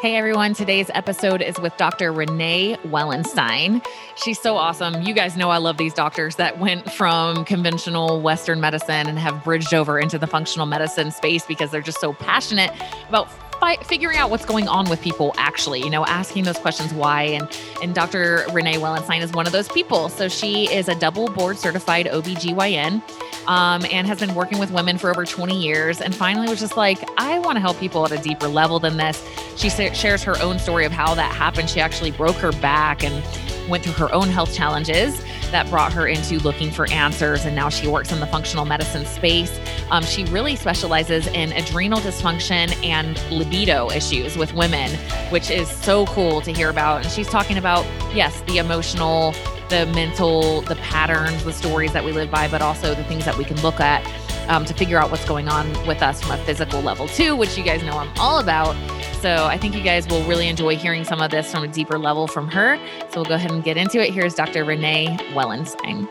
Hey everyone, today's episode is with Dr. Renee Wellenstein. She's so awesome. You guys know I love these doctors that went from conventional Western medicine and have bridged over into the functional medicine space because they're just so passionate about fi- figuring out what's going on with people actually, you know, asking those questions why. And, and Dr. Renee Wellenstein is one of those people. So she is a double board certified OBGYN um, and has been working with women for over 20 years. And finally was just like, I want to help people at a deeper level than this. She sa- shares her own story of how that happened. She actually broke her back and went through her own health challenges that brought her into looking for answers. And now she works in the functional medicine space. Um, she really specializes in adrenal dysfunction and libido issues with women, which is so cool to hear about. And she's talking about, yes, the emotional, the mental, the patterns, the stories that we live by, but also the things that we can look at um, to figure out what's going on with us from a physical level too, which you guys know I'm all about. So I think you guys will really enjoy hearing some of this from a deeper level from her. So we'll go ahead and get into it. Here's Dr. Renee Wellenstein.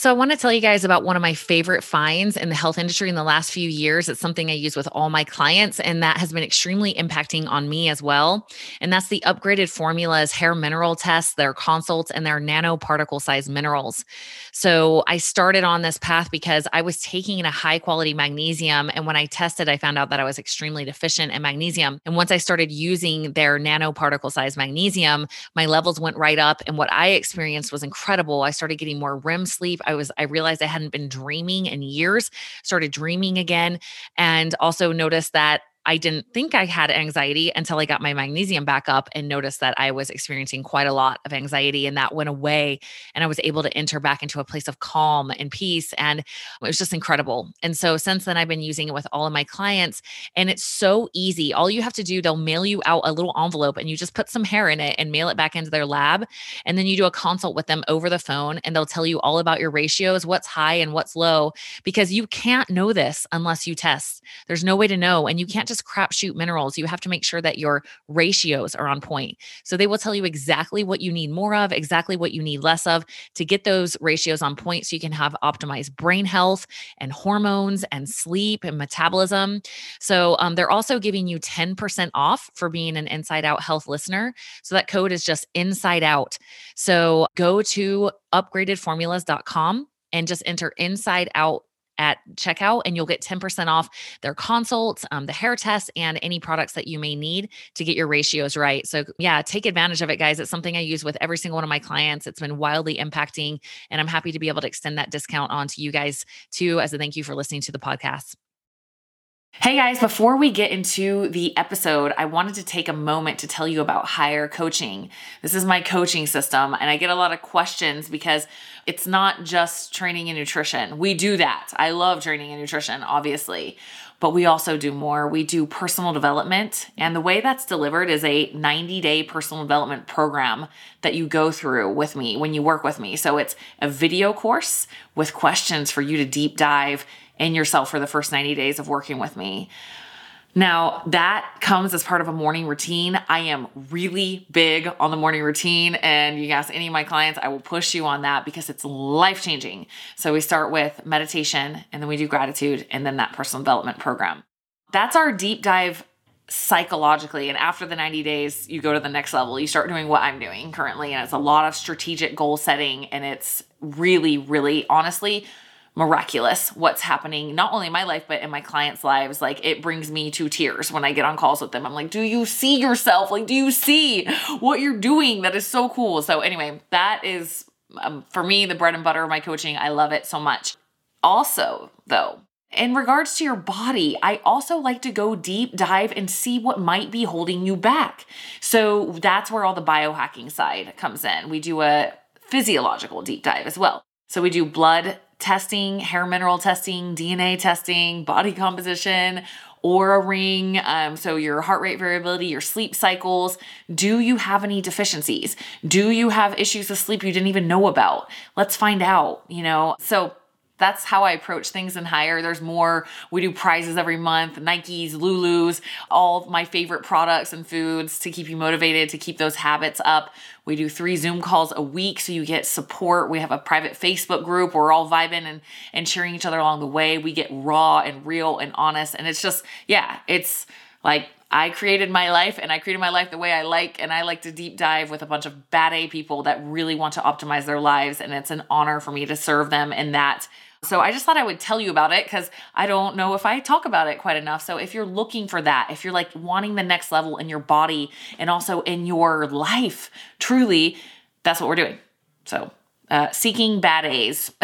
So, I want to tell you guys about one of my favorite finds in the health industry in the last few years. It's something I use with all my clients, and that has been extremely impacting on me as well. And that's the upgraded formulas hair mineral tests, their consults, and their nanoparticle size minerals. So, I started on this path because I was taking a high quality magnesium. And when I tested, I found out that I was extremely deficient in magnesium. And once I started using their nanoparticle size magnesium, my levels went right up. And what I experienced was incredible. I started getting more REM sleep. I was I realized I hadn't been dreaming in years, started dreaming again and also noticed that I didn't think I had anxiety until I got my magnesium back up and noticed that I was experiencing quite a lot of anxiety and that went away. And I was able to enter back into a place of calm and peace. And it was just incredible. And so since then, I've been using it with all of my clients. And it's so easy. All you have to do, they'll mail you out a little envelope and you just put some hair in it and mail it back into their lab. And then you do a consult with them over the phone and they'll tell you all about your ratios, what's high and what's low, because you can't know this unless you test. There's no way to know. And you can't just crapshoot minerals. You have to make sure that your ratios are on point. So they will tell you exactly what you need more of, exactly what you need less of to get those ratios on point so you can have optimized brain health and hormones and sleep and metabolism. So um, they're also giving you 10% off for being an Inside Out Health listener. So that code is just Inside Out. So go to upgradedformulas.com and just enter Inside Out at checkout and you'll get 10% off their consults, um, the hair tests, and any products that you may need to get your ratios right. So, yeah, take advantage of it, guys. It's something I use with every single one of my clients. It's been wildly impacting, and I'm happy to be able to extend that discount on to you guys too as a thank you for listening to the podcast. Hey guys, before we get into the episode, I wanted to take a moment to tell you about Higher Coaching. This is my coaching system, and I get a lot of questions because it's not just training and nutrition. We do that. I love training and nutrition, obviously, but we also do more. We do personal development, and the way that's delivered is a 90 day personal development program that you go through with me when you work with me. So it's a video course with questions for you to deep dive in yourself for the first 90 days of working with me. Now, that comes as part of a morning routine. I am really big on the morning routine, and you ask any of my clients, I will push you on that because it's life changing. So, we start with meditation, and then we do gratitude, and then that personal development program. That's our deep dive psychologically. And after the 90 days, you go to the next level. You start doing what I'm doing currently, and it's a lot of strategic goal setting, and it's really, really honestly miraculous what's happening not only in my life but in my clients lives. Like it brings me to tears when i get on calls with them. I'm like do you see yourself? Like do you see what you're doing? That is so cool. So anyway that is um, for me the bread and butter of my coaching. I love it so much. Also though in regards to your body, I also like to go deep dive and see what might be holding you back. So that's where all the biohacking side comes in. We do a physiological deep dive as well. So we do blood testing, hair mineral testing, DNA testing, body composition, Oura ring, um, so your heart rate variability, your sleep cycles. Do you have any deficiencies? Do you have issues with sleep you didn't even know about? Let's find out, you know? So that's how I approach things in hire. There's more. We do prizes every month, Nikes, Lulus, all my favorite products and foods to keep you motivated to keep those habits up. We do three Zoom calls a week so you get support. We have a private Facebook group. We're all vibing and, and cheering each other along the way. We get raw and real and honest. And it's just, yeah, it's like I created my life and I created my life the way I like. And I like to deep dive with a bunch of bad A people that really want to optimize their lives. And it's an honor for me to serve them in that. So I just thought I would tell you about it because I don't know if I talk about it quite enough. So if you're looking for that, if you're like wanting the next level in your body and also in your life, truly, that's what we're doing. So uh, seeking bad A's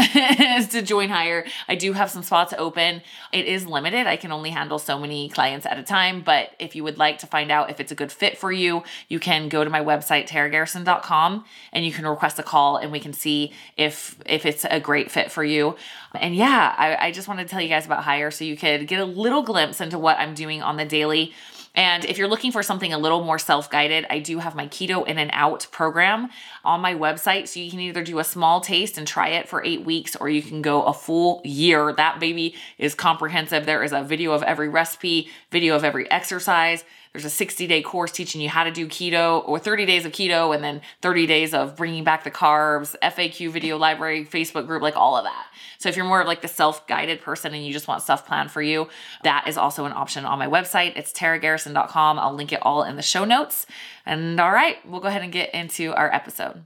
to join hire. I do have some spots open. It is limited. I can only handle so many clients at a time. But if you would like to find out if it's a good fit for you, you can go to my website, taragarrison.com, and you can request a call and we can see if if it's a great fit for you. And yeah, I, I just wanted to tell you guys about hire so you could get a little glimpse into what I'm doing on the daily. And if you're looking for something a little more self guided, I do have my Keto In and Out program on my website. So you can either do a small taste and try it for eight weeks, or you can go a full year. That baby is comprehensive. There is a video of every recipe, video of every exercise. There's a 60 day course teaching you how to do keto or 30 days of keto and then 30 days of bringing back the carbs, FAQ video library, Facebook group, like all of that. So if you're more of like the self guided person and you just want stuff planned for you, that is also an option on my website. It's taragarrison.com. I'll link it all in the show notes. And all right, we'll go ahead and get into our episode.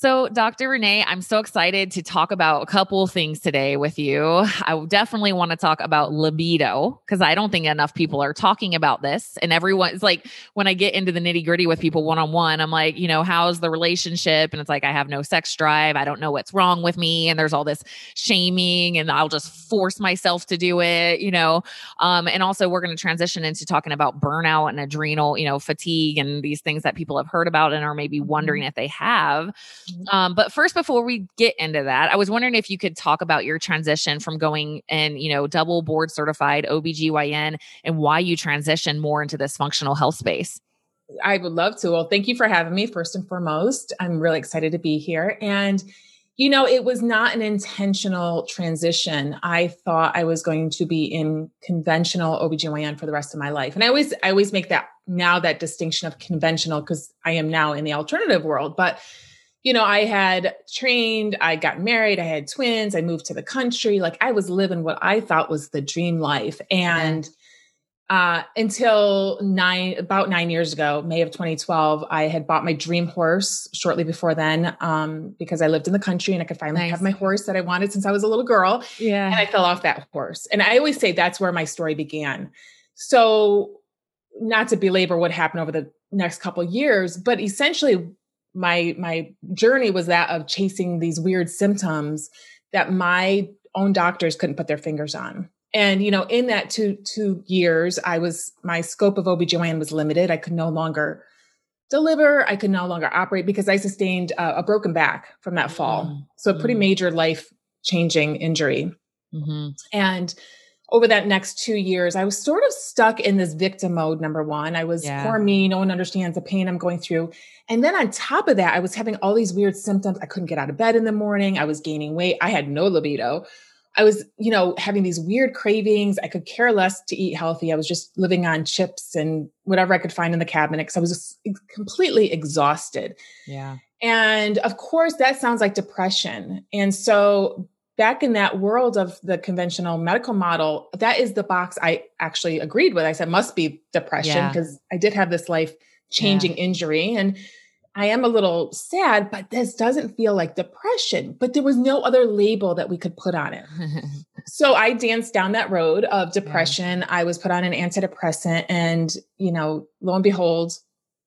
So, Dr. Renee, I'm so excited to talk about a couple things today with you. I definitely want to talk about libido because I don't think enough people are talking about this. And everyone is like, when I get into the nitty gritty with people one on one, I'm like, you know, how's the relationship? And it's like, I have no sex drive. I don't know what's wrong with me. And there's all this shaming, and I'll just force myself to do it, you know. Um, and also, we're going to transition into talking about burnout and adrenal, you know, fatigue and these things that people have heard about and are maybe wondering mm-hmm. if they have. Mm-hmm. Um, but first, before we get into that, I was wondering if you could talk about your transition from going and, you know, double board certified OBGYN and why you transitioned more into this functional health space. I would love to. Well, thank you for having me first and foremost. I'm really excited to be here. And, you know, it was not an intentional transition. I thought I was going to be in conventional OBGYN for the rest of my life. And I always I always make that now that distinction of conventional because I am now in the alternative world. But you know, I had trained, I got married, I had twins, I moved to the country. Like I was living what I thought was the dream life. And uh, until nine, about nine years ago, May of 2012, I had bought my dream horse shortly before then um, because I lived in the country and I could finally nice. have my horse that I wanted since I was a little girl. Yeah. And I fell off that horse. And I always say that's where my story began. So, not to belabor what happened over the next couple years, but essentially my my journey was that of chasing these weird symptoms that my own doctors couldn't put their fingers on. And you know, in that two two years, I was my scope of OBGYN was limited. I could no longer deliver. I could no longer operate because I sustained a, a broken back from that fall. Mm-hmm. So a pretty mm-hmm. major life changing injury. Mm-hmm. And over that next two years, I was sort of stuck in this victim mode. Number one, I was yeah. poor me. No one understands the pain I'm going through. And then on top of that, I was having all these weird symptoms. I couldn't get out of bed in the morning. I was gaining weight. I had no libido. I was, you know, having these weird cravings. I could care less to eat healthy. I was just living on chips and whatever I could find in the cabinet because I was completely exhausted. Yeah. And of course, that sounds like depression. And so, back in that world of the conventional medical model, that is the box I actually agreed with. I said, must be depression because yeah. I did have this life changing yeah. injury. And I am a little sad, but this doesn't feel like depression. But there was no other label that we could put on it. so I danced down that road of depression. Yeah. I was put on an antidepressant, and, you know, lo and behold,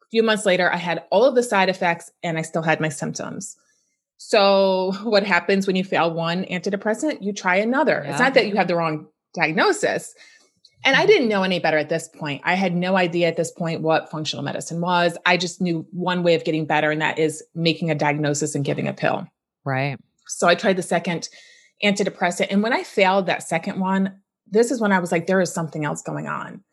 a few months later, I had all of the side effects and I still had my symptoms. So, what happens when you fail one antidepressant? You try another. Yeah. It's not that you have the wrong diagnosis, and I didn't know any better at this point. I had no idea at this point what functional medicine was. I just knew one way of getting better, and that is making a diagnosis and giving a pill. Right. So I tried the second antidepressant. And when I failed that second one, this is when I was like, there is something else going on.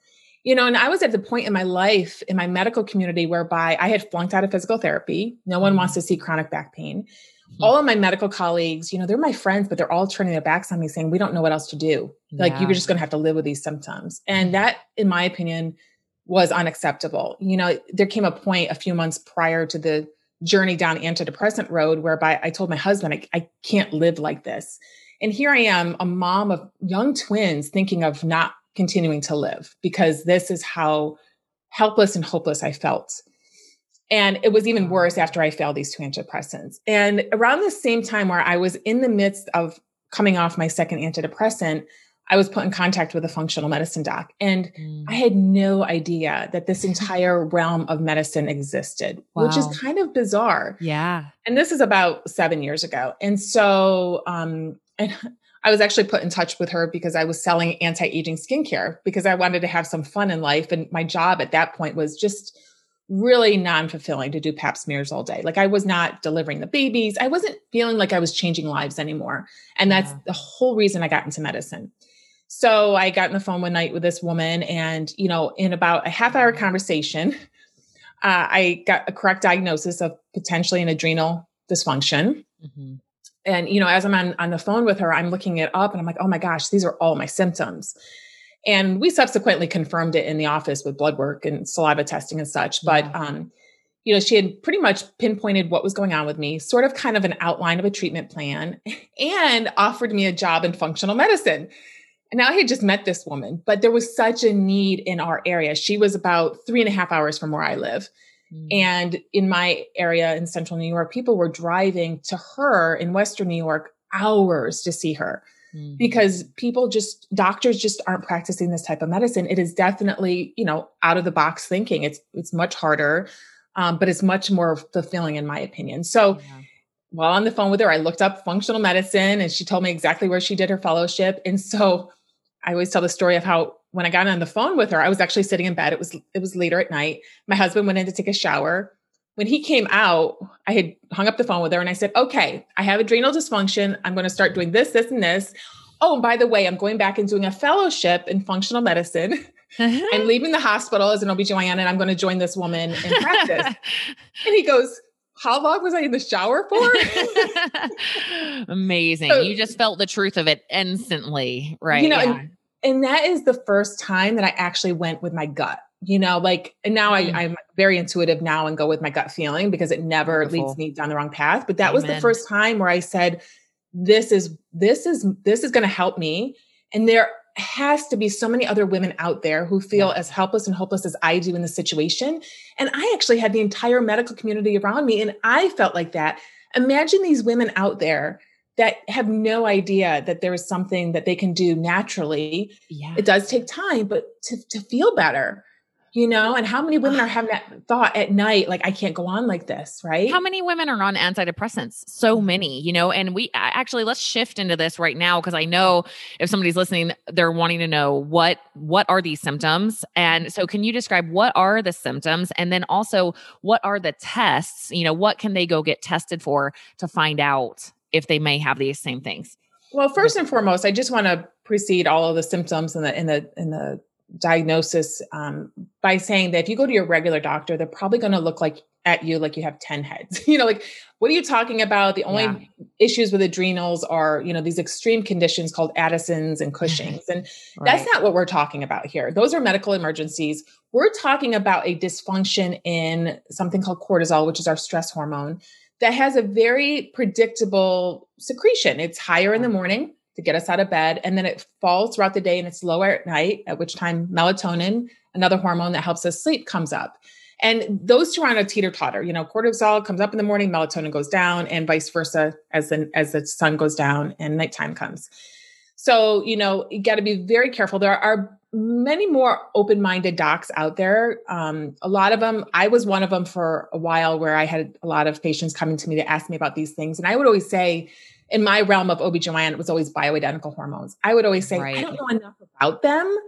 You know, and I was at the point in my life, in my medical community, whereby I had flunked out of physical therapy. No one wants mm-hmm. to see chronic back pain. Mm-hmm. all of my medical colleagues, you know, they're my friends, but they're all turning their backs on me saying, we don't know what else to do. Yeah. Like, you're just going to have to live with these symptoms. And mm-hmm. that, in my opinion, was unacceptable. You know, there came a point a few months prior to the journey down antidepressant road whereby I told my husband, I, I can't live like this. And here I am, a mom of young twins, thinking of not continuing to live because this is how helpless and hopeless I felt. And it was even worse after I failed these two antidepressants. And around the same time where I was in the midst of coming off my second antidepressant, I was put in contact with a functional medicine doc. And mm. I had no idea that this entire realm of medicine existed, wow. which is kind of bizarre. Yeah. And this is about seven years ago. And so, um, and I was actually put in touch with her because I was selling anti aging skincare because I wanted to have some fun in life. And my job at that point was just really non-fulfilling to do pap smears all day. Like I was not delivering the babies. I wasn't feeling like I was changing lives anymore. And that's yeah. the whole reason I got into medicine. So I got on the phone one night with this woman and, you know, in about a half hour conversation, uh, I got a correct diagnosis of potentially an adrenal dysfunction. Mm-hmm. And, you know, as I'm on, on the phone with her, I'm looking it up and I'm like, oh my gosh, these are all my symptoms. And we subsequently confirmed it in the office with blood work and saliva testing and such. But, yeah. um, you know, she had pretty much pinpointed what was going on with me, sort of kind of an outline of a treatment plan, and offered me a job in functional medicine. And now I had just met this woman, but there was such a need in our area. She was about three and a half hours from where I live. Mm. And in my area in central New York, people were driving to her in Western New York hours to see her mm-hmm. because people just doctors just aren't practicing this type of medicine. It is definitely you know out of the box thinking. It's it's much harder um, but it's much more fulfilling in my opinion. So yeah. while on the phone with her i looked up functional medicine and she told me exactly where she did her fellowship. And so i always tell the story of how when i got on the phone with her i was actually sitting in bed. It was it was later at night. My husband went in to take a shower when he came out, I had hung up the phone with her and I said, okay, I have adrenal dysfunction. I'm going to start doing this, this, and this. Oh, and by the way, I'm going back and doing a fellowship in functional medicine. Uh-huh. I'm leaving the hospital as an OBGYN and I'm going to join this woman in practice. and he goes, how long was I in the shower for? Amazing. So, you just felt the truth of it instantly, right? You know, yeah. and, and that is the first time that I actually went with my gut you know, like, and now mm. I, I'm very intuitive now and go with my gut feeling because it never Beautiful. leads me down the wrong path. But that Amen. was the first time where I said, this is, this is, this is going to help me. And there has to be so many other women out there who feel yeah. as helpless and hopeless as I do in the situation. And I actually had the entire medical community around me and I felt like that. Imagine these women out there that have no idea that there is something that they can do naturally. Yeah. It does take time, but to, to feel better you know and how many women are having that thought at night like i can't go on like this right? How many women are on antidepressants? So mm-hmm. many you know and we actually let's shift into this right now because i know if somebody's listening they're wanting to know what what are these symptoms? And so can you describe what are the symptoms? And then also what are the tests? You know what can they go get tested for to find out if they may have these same things? Well first and foremost i just want to precede all of the symptoms in the in the in the diagnosis um, by saying that if you go to your regular doctor, they're probably going to look like at you like you have 10 heads. you know, like what are you talking about? The only yeah. issues with adrenals are, you know, these extreme conditions called Addison's and Cushing's. And right. that's not what we're talking about here. Those are medical emergencies. We're talking about a dysfunction in something called cortisol, which is our stress hormone, that has a very predictable secretion. It's higher in the morning to get us out of bed, and then it falls throughout the day and it's lower at night, at which time melatonin, another hormone that helps us sleep, comes up. And those two are on a teeter totter. You know, cortisol comes up in the morning, melatonin goes down, and vice versa as the as the sun goes down and nighttime comes. So, you know, you got to be very careful. There are many more open-minded docs out there. Um, a lot of them, I was one of them for a while where I had a lot of patients coming to me to ask me about these things. And I would always say, in my realm of OB/GYN, it was always bioidentical hormones. I would always say, right. I don't know enough about them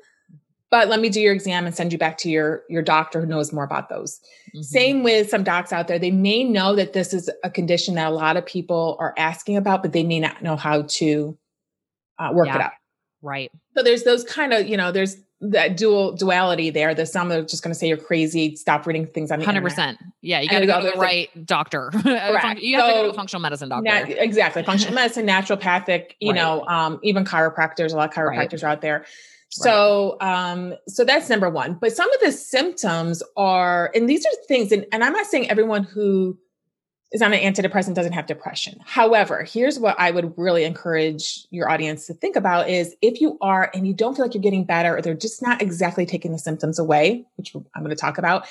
but let me do your exam and send you back to your your doctor who knows more about those mm-hmm. same with some docs out there they may know that this is a condition that a lot of people are asking about but they may not know how to uh, work yeah. it out right so there's those kind of you know there's that dual duality there. There's some that are just going to say you're crazy. Stop reading things on the 100%. Internet. Yeah, you got to go to the right doctor. you have so, to go to a functional medicine doctor. Nat- exactly, functional medicine, naturopathic. You right. know, um, even chiropractors. A lot of chiropractors right. are out there. So, um, so that's number one. But some of the symptoms are, and these are things, and, and I'm not saying everyone who is on an antidepressant doesn't have depression. However, here's what I would really encourage your audience to think about is if you are and you don't feel like you're getting better or they're just not exactly taking the symptoms away, which I'm going to talk about,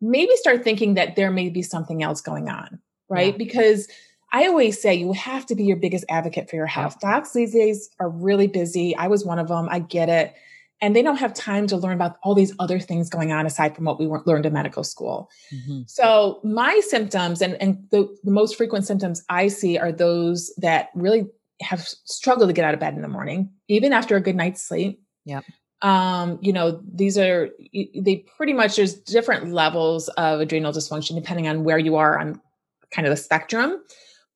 maybe start thinking that there may be something else going on, right? Yeah. Because I always say you have to be your biggest advocate for your health. Yeah. Docs these days are really busy. I was one of them. I get it. And they don't have time to learn about all these other things going on aside from what we learned in medical school. Mm-hmm. So my symptoms and, and the, the most frequent symptoms I see are those that really have struggled to get out of bed in the morning, even after a good night's sleep. Yeah. Um, you know, these are they pretty much there's different levels of adrenal dysfunction depending on where you are on kind of the spectrum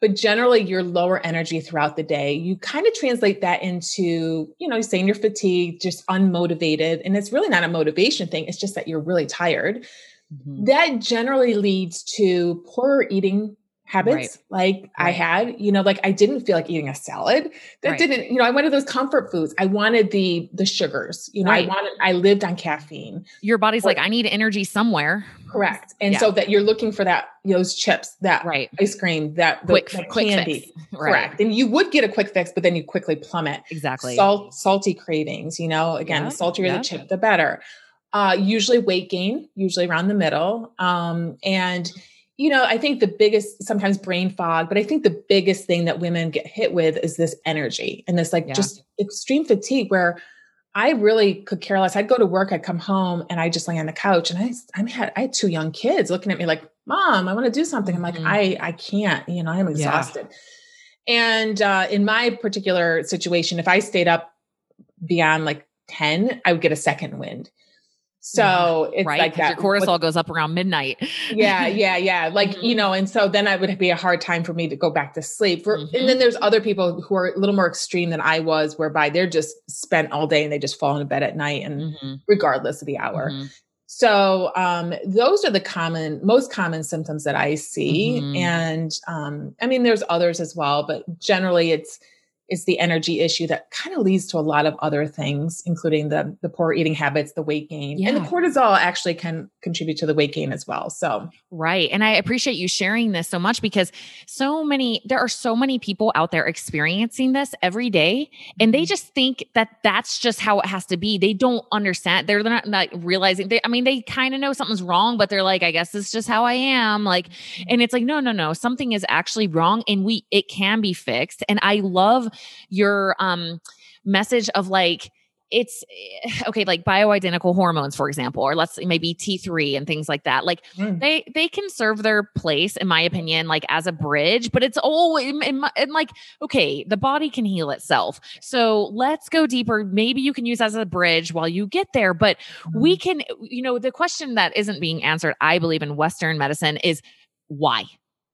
but generally you're lower energy throughout the day. You kind of translate that into, you know, saying you're fatigued, just unmotivated. And it's really not a motivation thing. It's just that you're really tired. Mm-hmm. That generally leads to poorer eating habits right. like right. I had, you know, like I didn't feel like eating a salad. That right. didn't, you know, I wanted those comfort foods. I wanted the the sugars. You know, I wanted I lived on caffeine. Your body's or, like I need energy somewhere. Correct. And yeah. so that you're looking for that those chips, that right. ice cream, that the, quick, that quick candy. Fix. Correct. And you would get a quick fix, but then you quickly plummet. Exactly. Salt salty cravings, you know, again, yeah. the saltier yeah. the chip the better. Uh usually weight gain, usually around the middle. Um and you know, I think the biggest, sometimes brain fog, but I think the biggest thing that women get hit with is this energy and this like yeah. just extreme fatigue where I really could care less. I'd go to work, I'd come home and I just lay on the couch and I, I had, I had two young kids looking at me like, mom, I want to do something. I'm like, mm-hmm. I, I can't, you know, I'm exhausted. Yeah. And uh, in my particular situation, if I stayed up beyond like 10, I would get a second wind. So it's right? like that. Your cortisol With, goes up around midnight. yeah, yeah, yeah. Like, mm-hmm. you know, and so then it would be a hard time for me to go back to sleep. For, mm-hmm. And then there's other people who are a little more extreme than I was, whereby they're just spent all day and they just fall into bed at night and mm-hmm. regardless of the hour. Mm-hmm. So um, those are the common, most common symptoms that I see. Mm-hmm. And um, I mean, there's others as well, but generally it's is the energy issue that kind of leads to a lot of other things, including the the poor eating habits, the weight gain, yeah. and the cortisol actually can contribute to the weight gain as well. So right, and I appreciate you sharing this so much because so many there are so many people out there experiencing this every day, and they mm-hmm. just think that that's just how it has to be. They don't understand. They're not like realizing. They, I mean, they kind of know something's wrong, but they're like, I guess it's just how I am. Like, mm-hmm. and it's like, no, no, no, something is actually wrong, and we it can be fixed. And I love your um message of like it's eh, okay like bioidentical hormones for example or let's maybe T3 and things like that like mm. they they can serve their place in my opinion like as a bridge but it's all in, in, in, like okay the body can heal itself so let's go deeper maybe you can use as a bridge while you get there but mm. we can you know the question that isn't being answered I believe in western medicine is why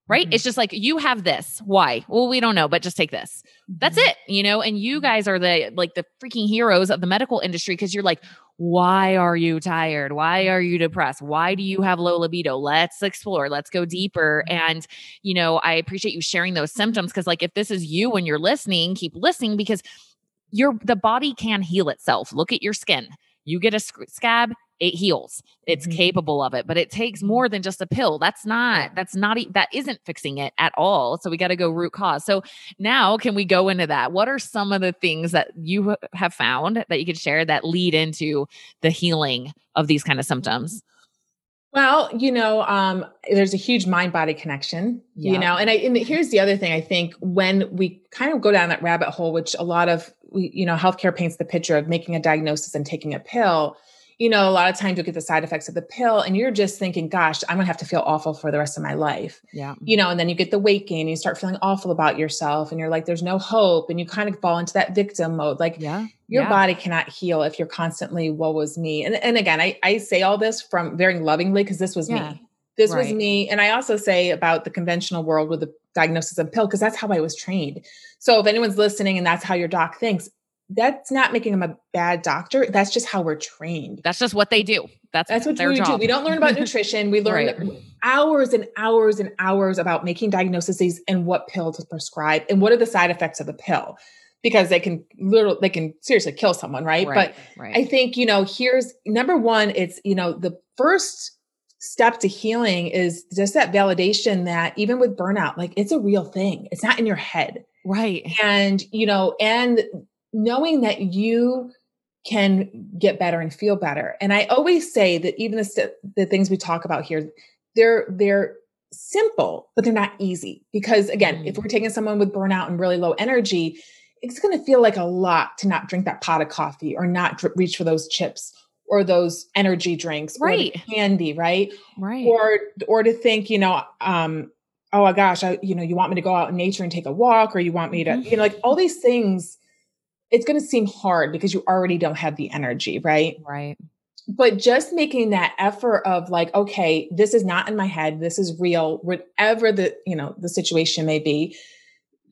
right? Mm-hmm. It's just like you have this. Why? Well, we don't know, but just take this. That's mm-hmm. it, you know? And you guys are the like the freaking heroes of the medical industry because you're like, why are you tired? Why are you depressed? Why do you have low libido? Let's explore. Let's go deeper. And, you know, I appreciate you sharing those symptoms because like if this is you when you're listening, keep listening because your the body can heal itself. Look at your skin. You get a scab, it heals. It's mm-hmm. capable of it but it takes more than just a pill. That's not that's not that isn't fixing it at all so we got to go root cause. So now can we go into that? What are some of the things that you have found that you could share that lead into the healing of these kind of symptoms? Well, you know, um, there's a huge mind body connection, yeah. you know, and I, and here's the other thing I think when we kind of go down that rabbit hole, which a lot of, we, you know, healthcare paints the picture of making a diagnosis and taking a pill you know, a lot of times you get the side effects of the pill and you're just thinking, gosh, I'm to have to feel awful for the rest of my life. Yeah. You know, and then you get the weight gain and you start feeling awful about yourself and you're like, there's no hope. And you kind of fall into that victim mode. Like, yeah. Your yeah. body cannot heal if you're constantly, woe was me. And, and again, I, I say all this from very lovingly because this was yeah. me. This right. was me. And I also say about the conventional world with the diagnosis of pill because that's how I was trained. So if anyone's listening and that's how your doc thinks, that's not making them a bad doctor. That's just how we're trained. That's just what they do. That's, that's what we job. do. We don't learn about nutrition. We learn right. hours and hours and hours about making diagnoses and what pill to prescribe and what are the side effects of the pill because they can literally they can seriously kill someone, right? right but right. I think, you know, here's number one, it's, you know, the first step to healing is just that validation that even with burnout, like it's a real thing. It's not in your head. Right. And, you know, and knowing that you can get better and feel better. And I always say that even the, st- the things we talk about here, they're they're simple, but they're not easy. Because again, mm-hmm. if we're taking someone with burnout and really low energy, it's going to feel like a lot to not drink that pot of coffee or not dr- reach for those chips or those energy drinks right candy right right or or to think you know um oh my gosh I, you know you want me to go out in nature and take a walk or you want me to mm-hmm. you know like all these things it's going to seem hard because you already don't have the energy, right? Right. But just making that effort of like, okay, this is not in my head. This is real, whatever the, you know, the situation may be.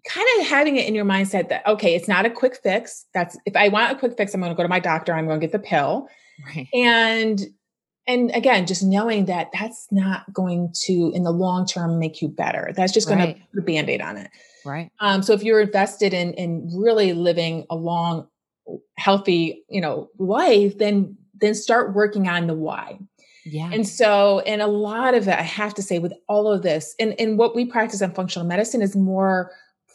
Kind of having it in your mindset that, okay, it's not a quick fix. That's if I want a quick fix, I'm going to go to my doctor. I'm going to get the pill. Right. And and again just knowing that that's not going to in the long term make you better that's just going right. to put a band-aid on it Right. Um, so if you're invested in in really living a long, healthy, you know, life, then then start working on the why. Yeah. And so, and a lot of it, I have to say, with all of this, and, and what we practice in functional medicine is more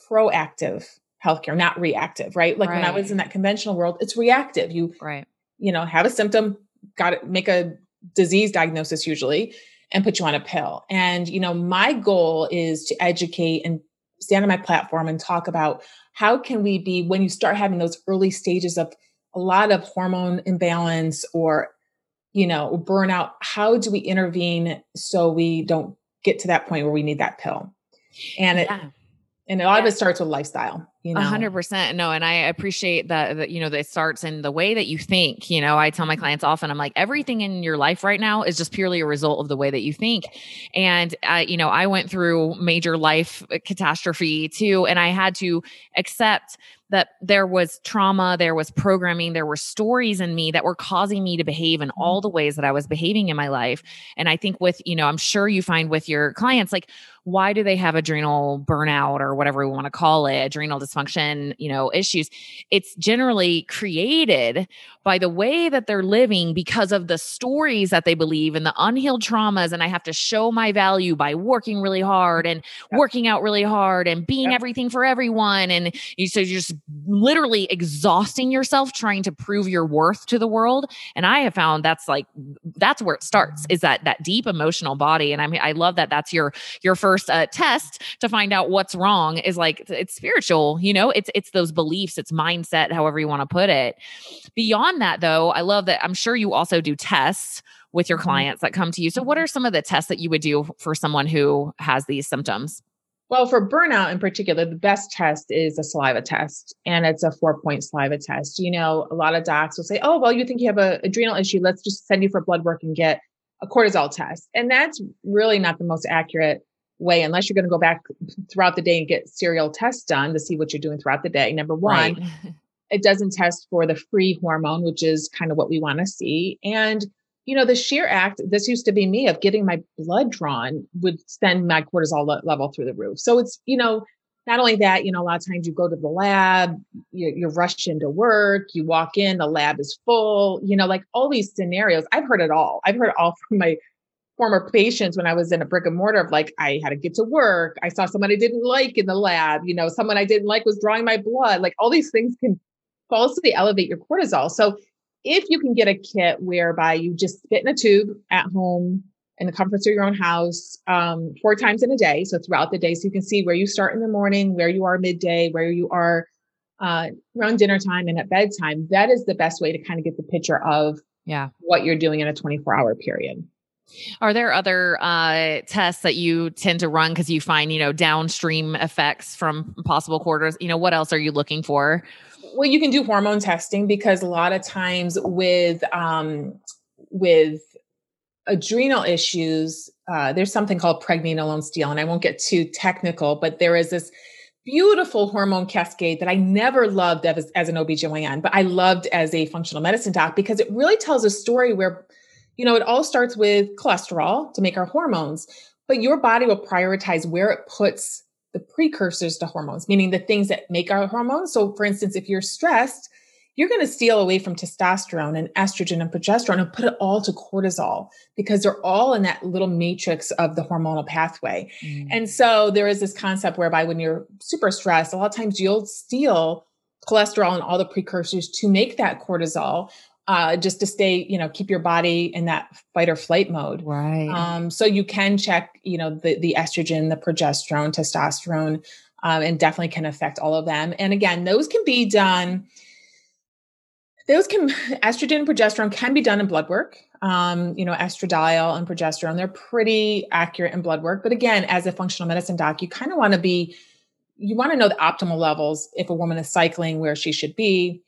proactive healthcare, not reactive, right? Like right. when I was in that conventional world, it's reactive. You, right. you know, have a symptom, got to make a disease diagnosis usually, and put you on a pill. And, you know, my goal is to educate and stand on my platform and talk about how can we be when you start having those early stages of a lot of hormone imbalance or you know burnout how do we intervene so we don't get to that point where we need that pill and it yeah. And a lot yeah. of it starts with lifestyle you know? A hundred percent. No. And I appreciate that, that, you know, that starts in the way that you think, you know, I tell my clients often, I'm like, everything in your life right now is just purely a result of the way that you think. And, I, you know, I went through major life uh, catastrophe too, and I had to accept that there was trauma, there was programming, there were stories in me that were causing me to behave in all mm-hmm. the ways that I was behaving in my life. And I think with, you know, I'm sure you find with your clients, like, why do they have adrenal burnout or whatever we want to call it, adrenal dysfunction, you know, issues? It's generally created by the way that they're living because of the stories that they believe and the unhealed traumas. And I have to show my value by working really hard and yep. working out really hard and being yep. everything for everyone. And you, so you're just literally exhausting yourself trying to prove your worth to the world. And I have found that's like, that's where it starts mm-hmm. is that, that deep emotional body. And I mean, I love that that's your, your first first uh, test to find out what's wrong is like it's spiritual you know it's it's those beliefs it's mindset however you want to put it beyond that though i love that i'm sure you also do tests with your mm-hmm. clients that come to you so what are some of the tests that you would do for someone who has these symptoms well, for burnout in particular, the best test is a saliva test, and it's a four point saliva test. You know, a lot of docs will say, Oh, well, you think you have an adrenal issue. Let's just send you for blood work and get a cortisol test. And that's really not the most accurate way unless you're going to go back throughout the day and get serial tests done to see what you're doing throughout the day. Number one, right. it doesn't test for the free hormone, which is kind of what we want to see. And you know, the sheer act, this used to be me of getting my blood drawn would send my cortisol level through the roof. So it's, you know, not only that, you know, a lot of times you go to the lab, you, you rush into work, you walk in, the lab is full, you know, like all these scenarios. I've heard it all. I've heard all from my former patients when I was in a brick and mortar of like, I had to get to work. I saw someone I didn't like in the lab, you know, someone I didn't like was drawing my blood. Like all these things can falsely elevate your cortisol. So if you can get a kit whereby you just spit in a tube at home in the comforts of your own house um, four times in a day, so throughout the day, so you can see where you start in the morning, where you are midday, where you are uh, around dinner time and at bedtime, that is the best way to kind of get the picture of yeah what you're doing in a 24 hour period. Are there other uh, tests that you tend to run because you find, you know, downstream effects from possible quarters? You know, what else are you looking for? well, you can do hormone testing because a lot of times with um, with adrenal issues, uh, there's something called pregnenolone steal, and I won't get too technical, but there is this beautiful hormone cascade that I never loved as, as an OBGYN, but I loved as a functional medicine doc because it really tells a story where, you know, it all starts with cholesterol to make our hormones, but your body will prioritize where it puts the precursors to hormones, meaning the things that make our hormones. So, for instance, if you're stressed, you're going to steal away from testosterone and estrogen and progesterone and put it all to cortisol because they're all in that little matrix of the hormonal pathway. Mm. And so there is this concept whereby when you're super stressed, a lot of times you'll steal cholesterol and all the precursors to make that cortisol uh, just to stay, you know, keep your body in that fight or flight mode. Right. Um, so you can check, you know, the the estrogen, the progesterone, testosterone, um, and definitely can affect all of them. And again, those can be done. Those can estrogen and progesterone can be done in blood work. Um, you know, estradiol and progesterone, they're pretty accurate in blood work. But again, as a functional medicine doc, you kind of want to be, you want to know the optimal levels if a woman is cycling where she should be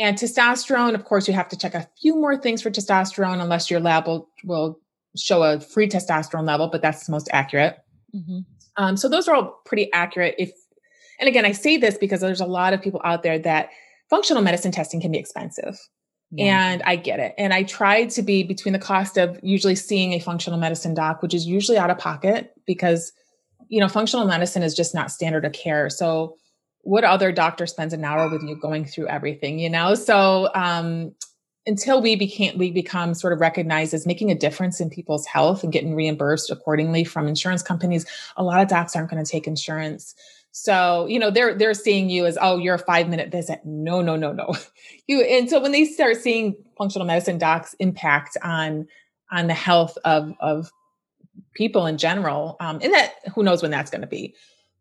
and testosterone, of course, you have to check a few more things for testosterone unless your lab will, will show a free testosterone level, but that's the most accurate. Mm-hmm. Um, so those are all pretty accurate. If and again, I say this because there's a lot of people out there that functional medicine testing can be expensive. Yeah. And I get it. And I try to be between the cost of usually seeing a functional medicine doc, which is usually out of pocket because, you know, functional medicine is just not standard of care. So what other doctor spends an hour with you going through everything, you know? So um, until we became we become sort of recognized as making a difference in people's health and getting reimbursed accordingly from insurance companies, a lot of docs aren't going to take insurance. So, you know, they're they're seeing you as, oh, you're a five minute visit. No, no, no, no. You and so when they start seeing functional medicine docs impact on on the health of of people in general, um, and that who knows when that's going to be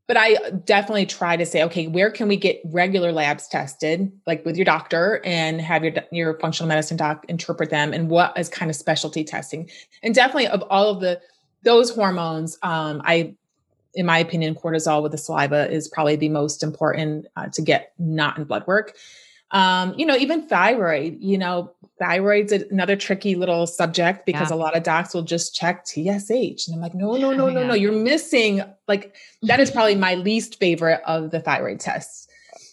but I definitely try to say, okay, where can we get regular labs tested, like with your doctor, and have your your functional medicine doc interpret them, and what is kind of specialty testing, and definitely of all of the those hormones, um, I, in my opinion, cortisol with the saliva is probably the most important uh, to get not in blood work. Um, you know, even thyroid, you know, thyroid's another tricky little subject because yeah. a lot of docs will just check TSH. And I'm like, no, no, no, no, yeah. no. You're missing like that is probably my least favorite of the thyroid tests.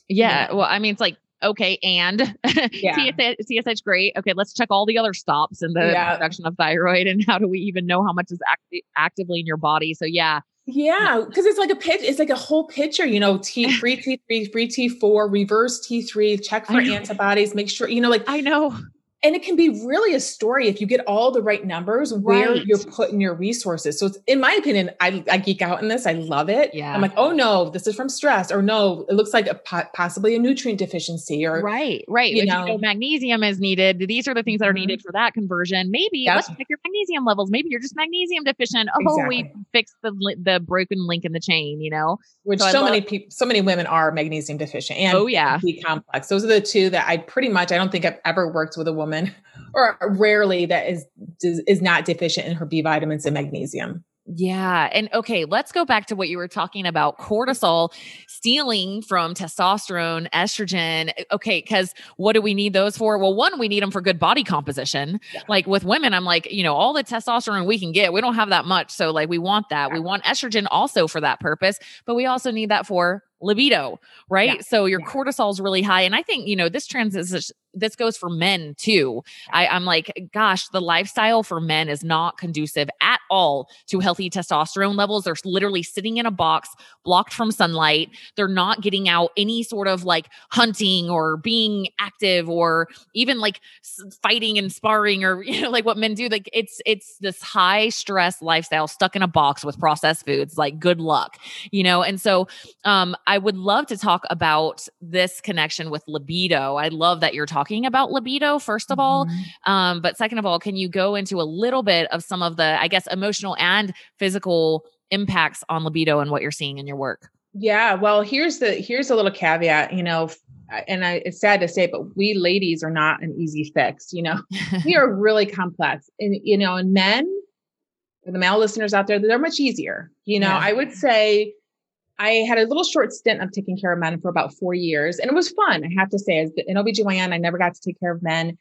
Yeah. Well, I mean, it's like, okay, and yeah. TSH, TSH, great. Okay, let's check all the other stops in the production of thyroid and how do we even know how much is act- actively in your body? So yeah, yeah, because it's like a pitch. It's like a whole picture. You know, T free T three, free T four, reverse T three. Check for antibodies. Make sure you know. Like I know and it can be really a story if you get all the right numbers where right. you're putting your resources. So, it's in my opinion, I, I, geek out in this. I love it. Yeah. I'm like, oh no, this is from stress, or no, it looks like a possibly a nutrient deficiency, or right, right. You, know, you know, magnesium is needed. These are the things that are mm-hmm. needed for that conversion. Maybe yep. let's check your magnesium levels. Maybe you're just magnesium deficient. Oh, exactly. we fixed the the broken link in the chain. You know, which so, so many people, so many women are magnesium deficient and oh yeah, B complex. Those are the two that I pretty much. I don't think I've ever worked with a woman or rarely that is is not deficient in her B vitamins and magnesium. Yeah. And okay, let's go back to what you were talking about cortisol stealing from testosterone, estrogen. Eh, okay. Cause what do we need those for? Well, one, we need them for good body composition. Yeah. Like with women, I'm like, you know, all the testosterone we can get, we don't have that much. So, like, we want that. We want estrogen also for that purpose, but we also need that for libido, right? Yeah. So your yeah. cortisol is really high. And I think, you know, this transition this goes for men too. I, I'm like, gosh, the lifestyle for men is not conducive all to healthy testosterone levels. They're literally sitting in a box, blocked from sunlight. They're not getting out any sort of like hunting or being active or even like fighting and sparring or you know like what men do. Like it's it's this high stress lifestyle stuck in a box with processed foods. Like good luck, you know. And so um, I would love to talk about this connection with libido. I love that you're talking about libido, first of all. Mm-hmm. Um, but second of all, can you go into a little bit of some of the, I guess, emotional and physical impacts on libido and what you're seeing in your work? Yeah, well, here's the here's a little caveat, you know, and I, it's sad to say, but we ladies are not an easy fix. You know, we are really complex, and you know, and men, the male listeners out there, they're much easier. You know, yeah. I would say I had a little short stint of taking care of men for about four years, and it was fun. I have to say, as an OBGYN, I never got to take care of men.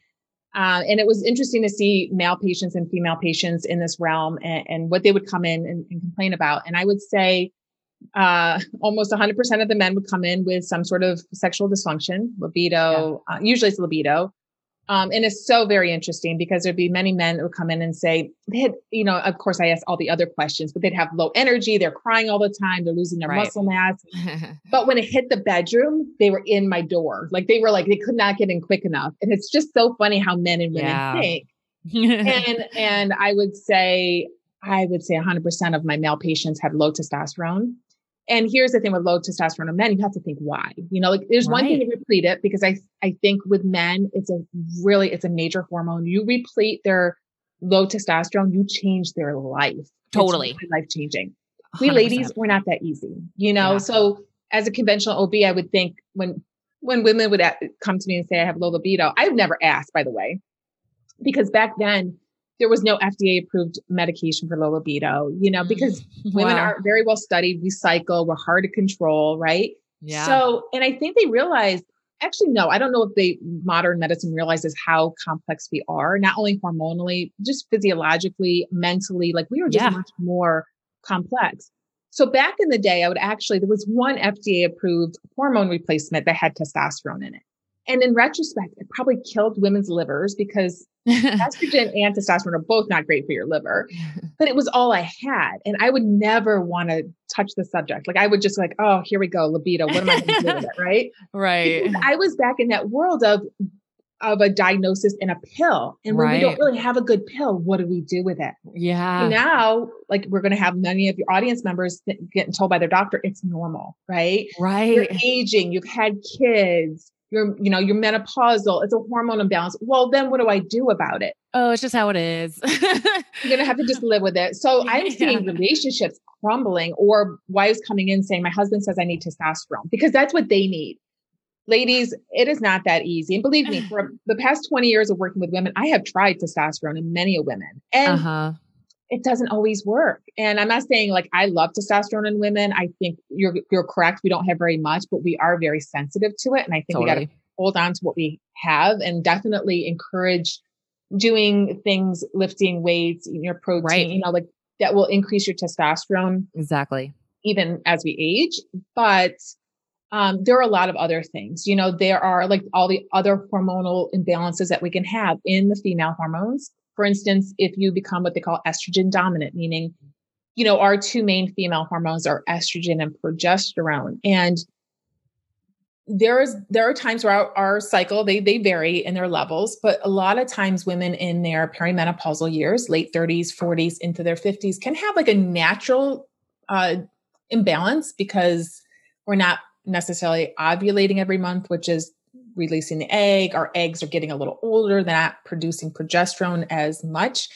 Uh, and it was interesting to see male patients and female patients in this realm and, and what they would come in and, and, complain about. And I would say uh, almost 100% of the men would come in with some sort of sexual dysfunction, libido, yeah. uh, usually it's libido. Um, and it's so very interesting because there'd be many men that would come in and say they had, you know, of course I asked all the other questions, but they'd have low energy, they're crying all the time, they're losing their right. muscle mass. but when it hit the bedroom, they were in my door. Like they were like, they could not get in quick enough. And it's just so funny how men and women yeah. think. and and I would say, I would say 100% of my male patients had low testosterone. And here's the thing with low testosterone in men, you have to think why. You know, like there's right. one thing to replete it because I I think with men, it's a really it's a major hormone. You replete their low testosterone, you change their life. Totally. Really life changing. We ladies, we're not that easy, you know? Yeah. So as a conventional OB, I would think when when women would come to me and say I have low libido, I've never asked, by the way, because back then there was no FDA approved medication for low libido, you know, because mm, wow. women are very well studied, we cycle, we're hard to control, right? Yeah. So, and I think they realized actually, no, I don't know if they modern medicine realizes how complex we are, not only hormonally, just physiologically, mentally, like we are just yeah. much more complex. So back in the day, I would actually, there was one FDA approved hormone replacement that had testosterone in it. And in retrospect, it probably killed women's livers because estrogen and testosterone are both not great for your liver. But it was all I had. And I would never want to touch the subject. Like I would just like, oh, here we go, libido. What am I going to do with it? Right. Right. Because I was back in that world of of a diagnosis and a pill. And when right. we don't really have a good pill, what do we do with it? Yeah. now, like we're going to have many of your audience members getting told by their doctor it's normal, right? Right. You're aging, you've had kids, you're, you know, you're menopausal, it's a hormone imbalance. Well, then what do I do about it? Oh, it's just how it is. you're going to have to just live with it. So I'm seeing yeah. relationships crumbling or wives coming in saying, my husband says I need testosterone because that's what they need. Ladies, it is not that easy. And believe me, for the past 20 years of working with women, I have tried testosterone in many of women. And uh-huh it doesn't always work. And I'm not saying like I love testosterone in women. I think you're you're correct. We don't have very much, but we are very sensitive to it. And I think totally. we got to hold on to what we have and definitely encourage doing things, lifting weights, eating your protein, right. you know, like that will increase your testosterone. Exactly. Even as we age. But um, there are a lot of other things. You know, there are like all the other hormonal imbalances that we can have in the female hormones for instance, if you become what they call estrogen dominant, meaning, you know, our two main female hormones are estrogen and progesterone. And there's there are times where our, our, cycle they they vary in their levels but a lot of times women in their perimenopausal years late 30s 40s into their 50s can have like a natural uh, imbalance because we're not necessarily ovulating every month which is releasing the egg. Our eggs are getting a little older, they're not producing progesterone as much.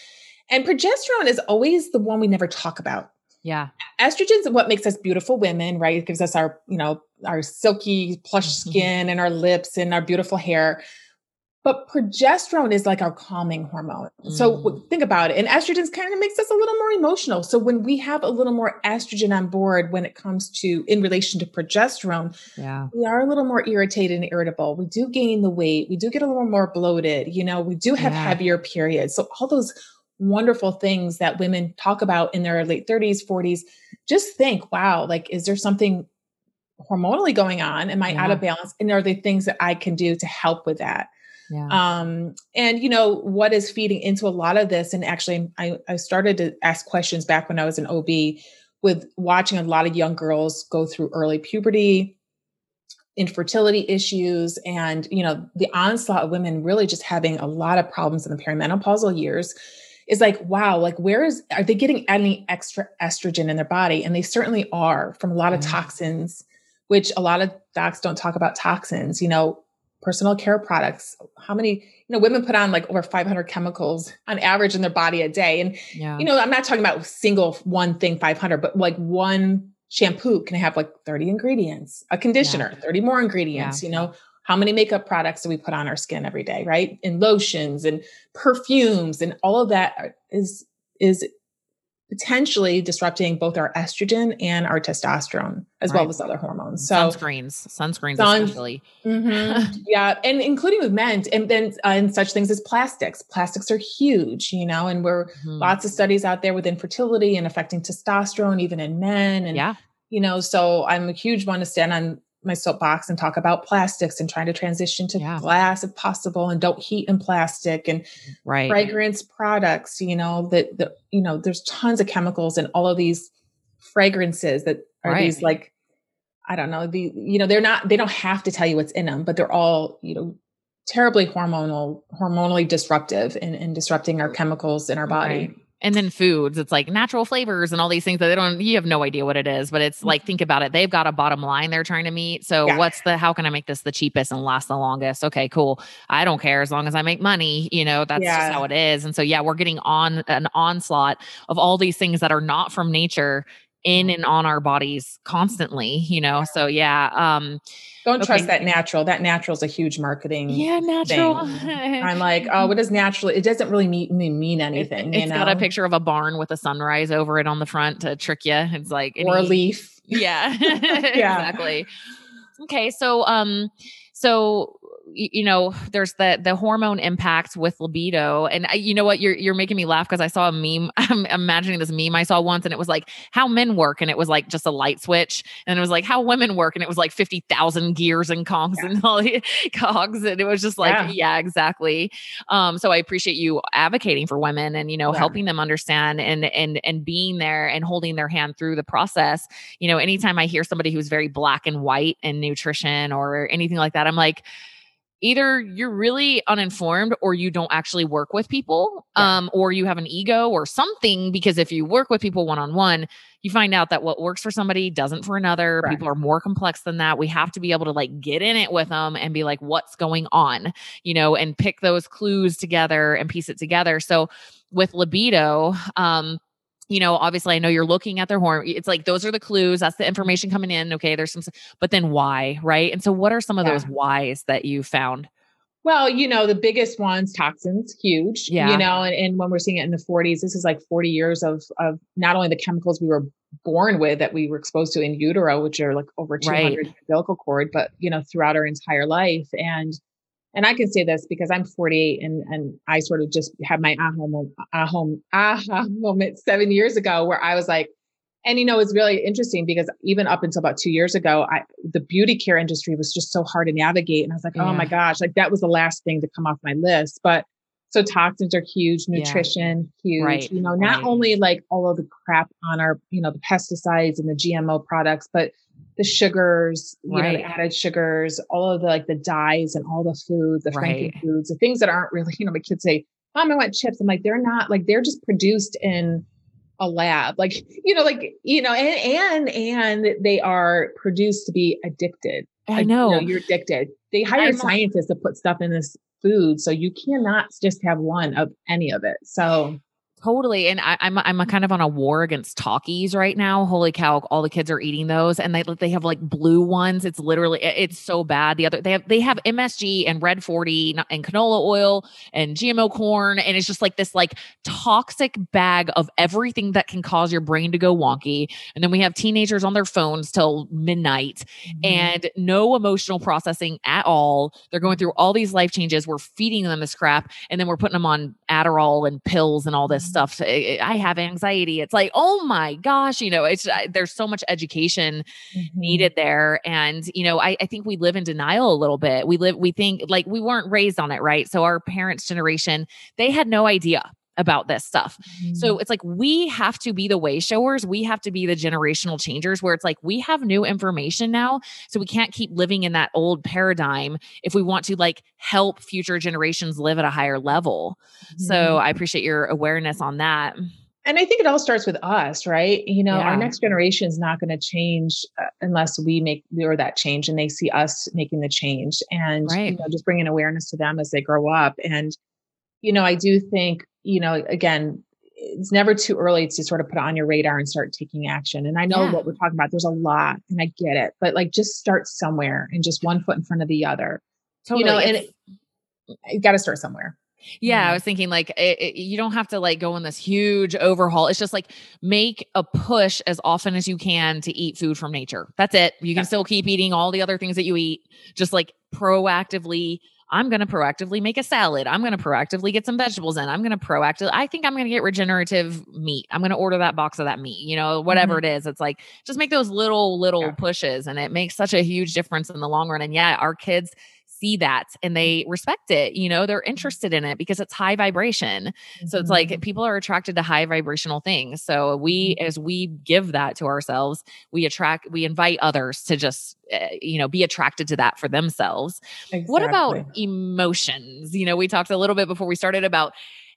And progesterone is always the one we never talk about. Yeah. Estrogen is what makes us beautiful women, right? It gives us our, you know, our silky plush mm-hmm. skin and our lips and our beautiful hair. But progesterone is like our calming hormone. Mm. So think about it. And estrogen kind of makes us a little more emotional. So when we have a little more estrogen on board when it comes to in relation to progesterone, yeah. we are a little more irritated and irritable. We do gain the weight. We do get a little more bloated. You know, we do have yeah. heavier periods. So all those wonderful things that women talk about in their late 30s, 40s, just think, wow, like, is there something hormonally going on? Am I yeah. out of balance? And are there things that I can do to help with that? Yeah. Um, and you know what is feeding into a lot of this, and actually, I, I started to ask questions back when I was an OB with watching a lot of young girls go through early puberty, infertility issues, and you know the onslaught of women really just having a lot of problems in the perimenopausal years. Is like, wow, like where is are they getting any extra estrogen in their body? And they certainly are from a lot of toxins, which a lot of docs don't talk about toxins. You know, personal care products how many you know women put on like over 500 chemicals on average in their body a day and yeah. you know i'm not talking about single one thing 500 but like one shampoo can have like 30 ingredients a conditioner yeah. 30 more ingredients yeah. you know how many makeup products do we put on our skin every day right and lotions and perfumes and all of that is is potentially disrupting both our estrogen and our testosterone as right. well as other hormones. So sunscreens, sunscreens, sun, especially. Mm-hmm, yeah, and including with men, and then uh, and such things as plastics. Plastics are huge, you know, and we're mm-hmm. lots of studies out there with infertility and affecting testosterone even in men. And yeah, you know, so I'm a huge one to stand on my soapbox and talk about plastics and trying to transition to yeah. glass if possible and don't heat in plastic and right. fragrance products you know that the you know there's tons of chemicals in all of these fragrances that are right. these like i don't know the you know they're not they don't have to tell you what's in them but they're all you know terribly hormonal hormonally disruptive and, and disrupting our chemicals in our body right and then foods it's like natural flavors and all these things that they don't you have no idea what it is but it's like mm-hmm. think about it they've got a bottom line they're trying to meet so yeah. what's the how can i make this the cheapest and last the longest okay cool i don't care as long as i make money you know that's yeah. just how it is and so yeah we're getting on an onslaught of all these things that are not from nature in and on our bodies constantly you know so yeah um don't okay. trust that natural that natural is a huge marketing yeah natural. i'm like oh what is natural it doesn't really mean mean anything it, has got a picture of a barn with a sunrise over it on the front to trick you it's like or a leaf. Yeah yeah. exactly. Okay so um so you know there's the the hormone impact with libido. And I, you know what? You're you're making me laugh because i saw a meme i'm imagining this meme i saw once and it was like how men work and it was like just a light switch. And it was like how women work and it was like 50,000 gears and cogs yeah. and all the cogs and it was just like yeah, yeah exactly. Um so i appreciate you advocating for women and you know yeah. helping them understand and and and being there and holding their hand through the process. You know anytime i hear somebody who's very black and white in nutrition or anything like that i'm like either you're really uninformed or you don't actually work with people yeah. um, or you have an ego or something because if you work with people one-on-one you find out that what works for somebody doesn't for another right. people are more complex than that we have to be able to like get in it with them and be like what's going on you know and pick those clues together and piece it together so with libido um you know, obviously I know you're looking at their horn. It's like those are the clues. That's the information coming in. Okay, there's some, but then why, right? And so, what are some of yeah. those whys that you found? Well, you know, the biggest ones, toxins, huge. Yeah. You know, and, and when we're seeing it in the 40s, this is like 40 years of of not only the chemicals we were born with that we were exposed to in utero, which are like over 200 right. umbilical cord, but you know, throughout our entire life. And and I can say this because I'm 48 and, and I sort of just had my aha moment, aha, aha moment seven years ago where I was like, and you know, it's really interesting because even up until about two years ago, I, the beauty care industry was just so hard to navigate. And I was like, yeah. oh my gosh, like that was the last thing to come off my list. But so toxins are huge, nutrition, yeah. huge, right. you know, not right. only like all of the crap on our, you know, the pesticides and the GMO products, but the sugars, you right. know, the added sugars, all of the like the dyes and all the food, the right. foods, the things that aren't really, you know, my kids say, Mom, I want chips. I'm like, they're not like they're just produced in a lab. Like, you know, like, you know, and and and they are produced to be addicted. I like, know. You know. You're addicted. They hire scientists to put stuff in this food. So you cannot just have one of any of it. So Totally. And I, am I'm, I'm kind of on a war against Takis right now. Holy cow. All the kids are eating those and they, they have like blue ones. It's literally, it's so bad. The other, they have, they have MSG and red 40 and canola oil and GMO corn. And it's just like this like toxic bag of everything that can cause your brain to go wonky. And then we have teenagers on their phones till midnight mm-hmm. and no emotional processing at all. They're going through all these life changes. We're feeding them this crap and then we're putting them on Adderall and pills and all this stuff. I have anxiety. It's like, oh my gosh, you know, it's there's so much education mm-hmm. needed there. And, you know, I, I think we live in denial a little bit. We live, we think like we weren't raised on it, right? So our parents' generation, they had no idea about this stuff. Mm-hmm. So it's like we have to be the way showers. We have to be the generational changers where it's like we have new information now. So we can't keep living in that old paradigm if we want to like help future generations live at a higher level. Mm-hmm. So I appreciate your awareness on that. And I think it all starts with us, right? You know, yeah. our next generation is not going to change uh, unless we make or that change and they see us making the change and right. you know, just bringing awareness to them as they grow up. And, you know, I do think you know, again, it's never too early to sort of put on your radar and start taking action. And I know yeah. what we're talking about. There's a lot and I get it, but like just start somewhere and just one foot in front of the other. Totally. You know, and it, you got to start somewhere. Yeah, I was thinking like it, it, you don't have to like go on this huge overhaul. It's just like make a push as often as you can to eat food from nature. That's it. You can yeah. still keep eating all the other things that you eat. Just like proactively I'm going to proactively make a salad. I'm going to proactively get some vegetables in. I'm going to proactively, I think I'm going to get regenerative meat. I'm going to order that box of that meat, you know, whatever mm-hmm. it is. It's like, just make those little, little yeah. pushes and it makes such a huge difference in the long run. And yeah, our kids, see that and they respect it. You know, they're mm-hmm. interested in it because it's high vibration. Mm-hmm. So it's like mm-hmm. people are attracted to high vibrational things. So we, mm-hmm. as we give that to ourselves, we attract, we invite others to just, uh, you know, be attracted to that for themselves. Exactly. What about emotions? You know, we talked a little bit before we started about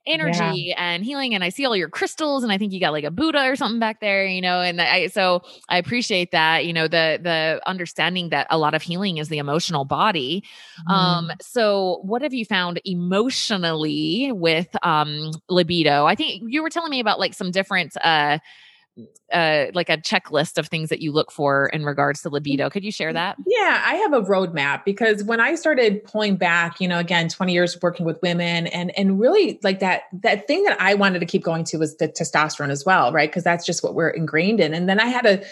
energy yeah. and healing. And I see all your crystals, and I think you got like a Buddha or something back there, you know. And I so I appreciate that, you know, the the understanding that a lot of healing is the emotional body. Mm. Um, so what have you found emotionally with um libido? I think you were telling me about like some different uh uh, like a checklist of things that you look for in regards to libido. Could you share that? Yeah, I have a roadmap because when I started pulling back, you know, again, 20 years working with women and and really like that that thing that I wanted to keep going to was the testosterone as well, right? Because that's just what we're ingrained in. And then I had to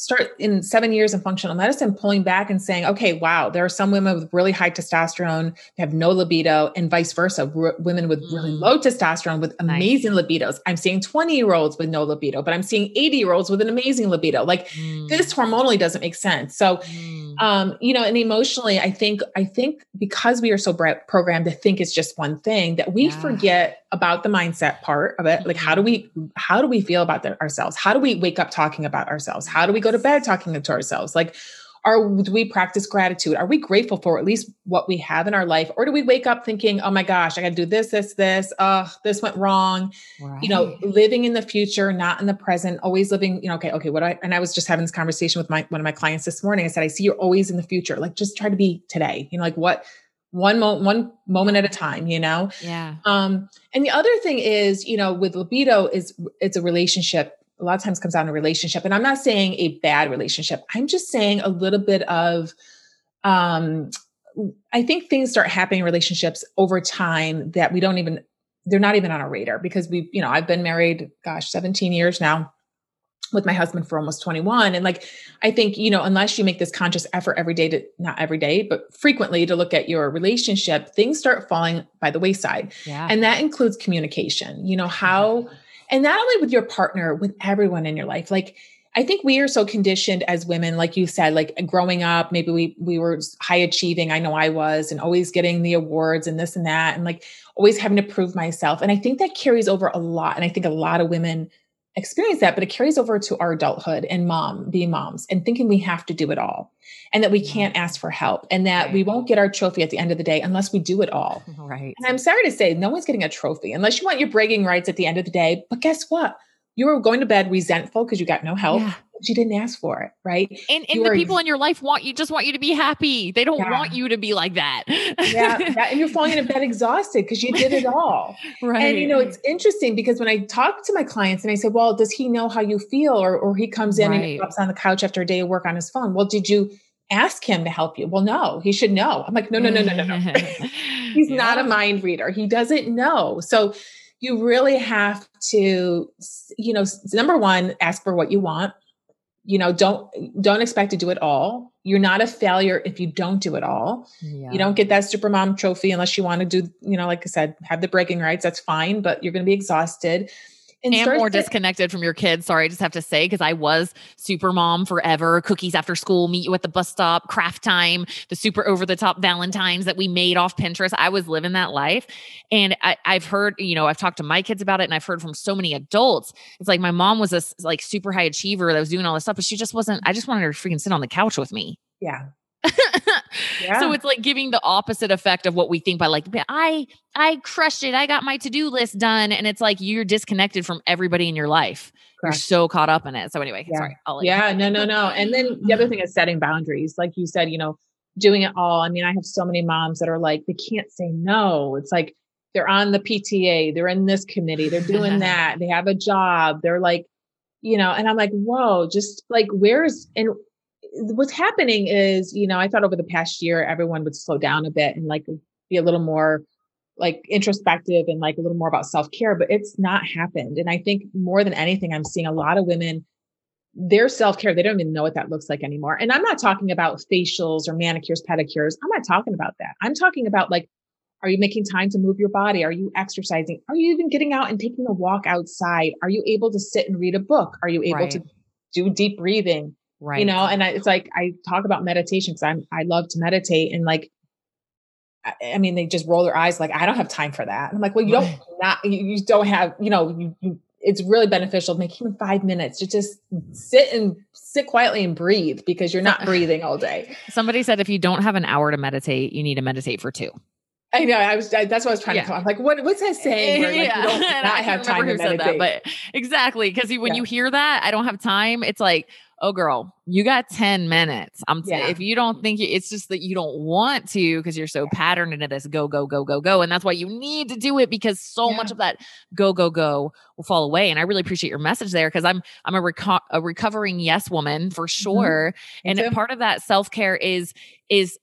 start in seven years in functional medicine pulling back and saying okay wow there are some women with really high testosterone have no libido and vice versa R- women with really mm. low testosterone with amazing nice. libidos i'm seeing 20 year olds with no libido but i'm seeing 80 year olds with an amazing libido like mm. this hormonally doesn't make sense so mm. um you know and emotionally i think i think because we are so programmed to think it's just one thing that we yeah. forget about the mindset part of it like how do we how do we feel about the, ourselves how do we wake up talking about ourselves how do we go to bed talking to ourselves? Like are do we practice gratitude? Are we grateful for at least what we have in our life? Or do we wake up thinking oh my gosh i gotta do this this this. Oh this went wrong. Right. you know living in the future not in the present always living you know okay okay what i and i was just having this conversation with my one of my clients this morning. I said i see you're always in the future. Like just try to be today. You know like what one moment one moment at a time you know? Yeah. Um and the other thing is you know with libido is it's a relationship a lot of times comes down to relationship and i'm not saying a bad relationship. I'm just saying a little bit of um i think things start happening in relationships over time that we don't even they're not even on our radar because we you know i've been married gosh 17 years now with my husband for almost 21 and like i think you know unless you make this conscious effort every day to not every day but frequently to look at your relationship things start falling by the wayside. Yeah. and that includes communication. You know how and not only with your partner with everyone in your life like I think we are so conditioned as women, like you said, like growing up, maybe we we were high achieving. I know I was, and always getting the awards and this and that, and like always having to prove myself. And I think that carries over a lot. And I think a lot of women experience that, but it carries over to our adulthood and mom, being moms, and thinking we have to do it all and that we can't ask for help and that right. we won't get our trophy at the end of the day unless we do it all. Right. And I'm sorry to say, no one's getting a trophy unless you want your bragging rights at the end of the day. But guess what? You were going to bed resentful because you got no help. Yeah. You didn't ask for it, right? And, and the people in your life want you just want you to be happy. They don't yeah. want you to be like that. yeah, yeah, and you're falling into bed exhausted because you did it all. right. And you know, it's interesting because when I talk to my clients and I say, "Well, does he know how you feel?" or or he comes in right. and he drops on the couch after a day of work on his phone. Well, did you ask him to help you. Well, no, he should know. I'm like, no, no, no, no, no, no. He's yeah. not a mind reader. He doesn't know. So you really have to, you know, number one, ask for what you want. You know, don't don't expect to do it all. You're not a failure if you don't do it all. Yeah. You don't get that super mom trophy unless you want to do, you know, like I said, have the breaking rights. That's fine, but you're going to be exhausted and, more to- disconnected from your kids. Sorry, I just have to say because I was super mom forever. Cookies after school, meet you at the bus stop, craft time, the super over the top Valentines that we made off Pinterest. I was living that life, and I, have heard, you know, I've talked to my kids about it, and I've heard from so many adults. It's like my mom was a like super high achiever that was doing all this stuff, but she just wasn't. I just wanted her to freaking sit on the couch with me. Yeah. yeah. So it's like giving the opposite effect of what we think by like I I crushed it. I got my to-do list done and it's like you're disconnected from everybody in your life. Correct. You're so caught up in it. So anyway, yeah. sorry. yeah, no no no. And then the other thing is setting boundaries. Like you said, you know, doing it all. I mean, I have so many moms that are like they can't say no. It's like they're on the PTA, they're in this committee, they're doing that, they have a job, they're like you know, and I'm like, whoa, just like where's and what's happening is, you know, I thought over the past year, everyone would slow down a bit and like be a little more like introspective and like a little more about self care, but it's not happened. And I think more than anything, I'm seeing a lot of women, their self care, they don't even know what that looks like anymore. And I'm not talking about facials or manicures, pedicures. I'm not talking about that. I'm talking about like, are you making time to move your body? Are you exercising? Are you even getting out and taking a walk outside? Are you able to sit and read a book? Are you able right. to do deep breathing? Right. You know, and I, it's like I talk about meditation because I'm I love to meditate and like I, mean they just roll their eyes like I don't have time for that. And I'm like, well, you don't not you, you don't have you know you, you it's really beneficial. Make even five minutes to just sit and sit quietly and breathe because you're not breathing all day. Somebody said if you don't have an hour to meditate, you need to meditate for two. I know. I was. I, that's what I was trying yeah. to come. I'm like, what? What's that saying? Where, like, yeah. you don't not have time to meditate. That, but exactly, because when yeah. you hear that, I don't have time. It's like, oh girl you got 10 minutes i'm yeah. if you don't think it's just that you don't want to because you're so patterned into this go go go go go and that's why you need to do it because so much of that go go go will fall away and i really appreciate your message there because i'm i'm a, reco- a recovering yes woman for mm-hmm. sure mm-hmm. and part of that self-care is is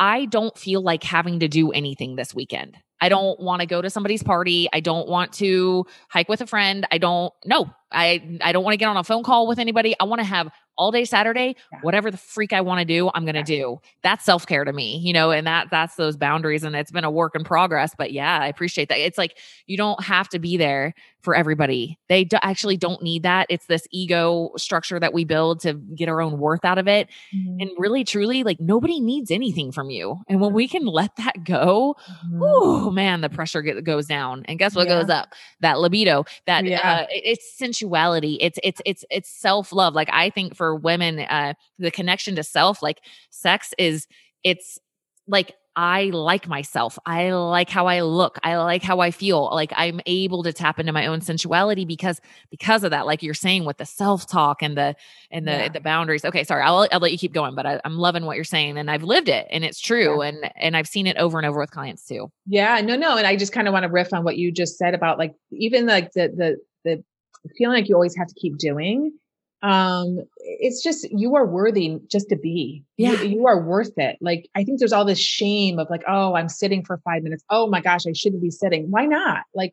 i don't feel like having to do anything this weekend I don't want to go to somebody's party. I don't want to hike with a friend. I don't no. I I don't want to get on a phone call with anybody. I want to have all day Saturday, yeah. whatever the freak I want to do, I'm going to yeah. do. That's self-care to me, you know, and that that's those boundaries and it's been a work in progress, but yeah, I appreciate that. It's like you don't have to be there for everybody. They do, actually don't need that. It's this ego structure that we build to get our own worth out of it. Mm-hmm. And really truly like nobody needs anything from you. And when we can let that go, mm-hmm. oh man, the pressure get, goes down. And guess what yeah. goes up? That libido, that uh, it's sensuality. It's it's it's it's self-love. Like I think for women uh the connection to self like sex is it's like I like myself. I like how I look. I like how I feel. Like I'm able to tap into my own sensuality because because of that. Like you're saying with the self talk and the and the yeah. the boundaries. Okay, sorry. I'll I'll let you keep going, but I, am loving what you're saying, and I've lived it, and it's true, yeah. and and I've seen it over and over with clients too. Yeah, no, no, and I just kind of want to riff on what you just said about like even like the the the feeling like you always have to keep doing. Um it's just you are worthy just to be. Yeah. you, you, are worth it. Like i think there's all this shame of like oh i'm sitting for five minutes. Oh my gosh i shouldn't be sitting. Why not? Like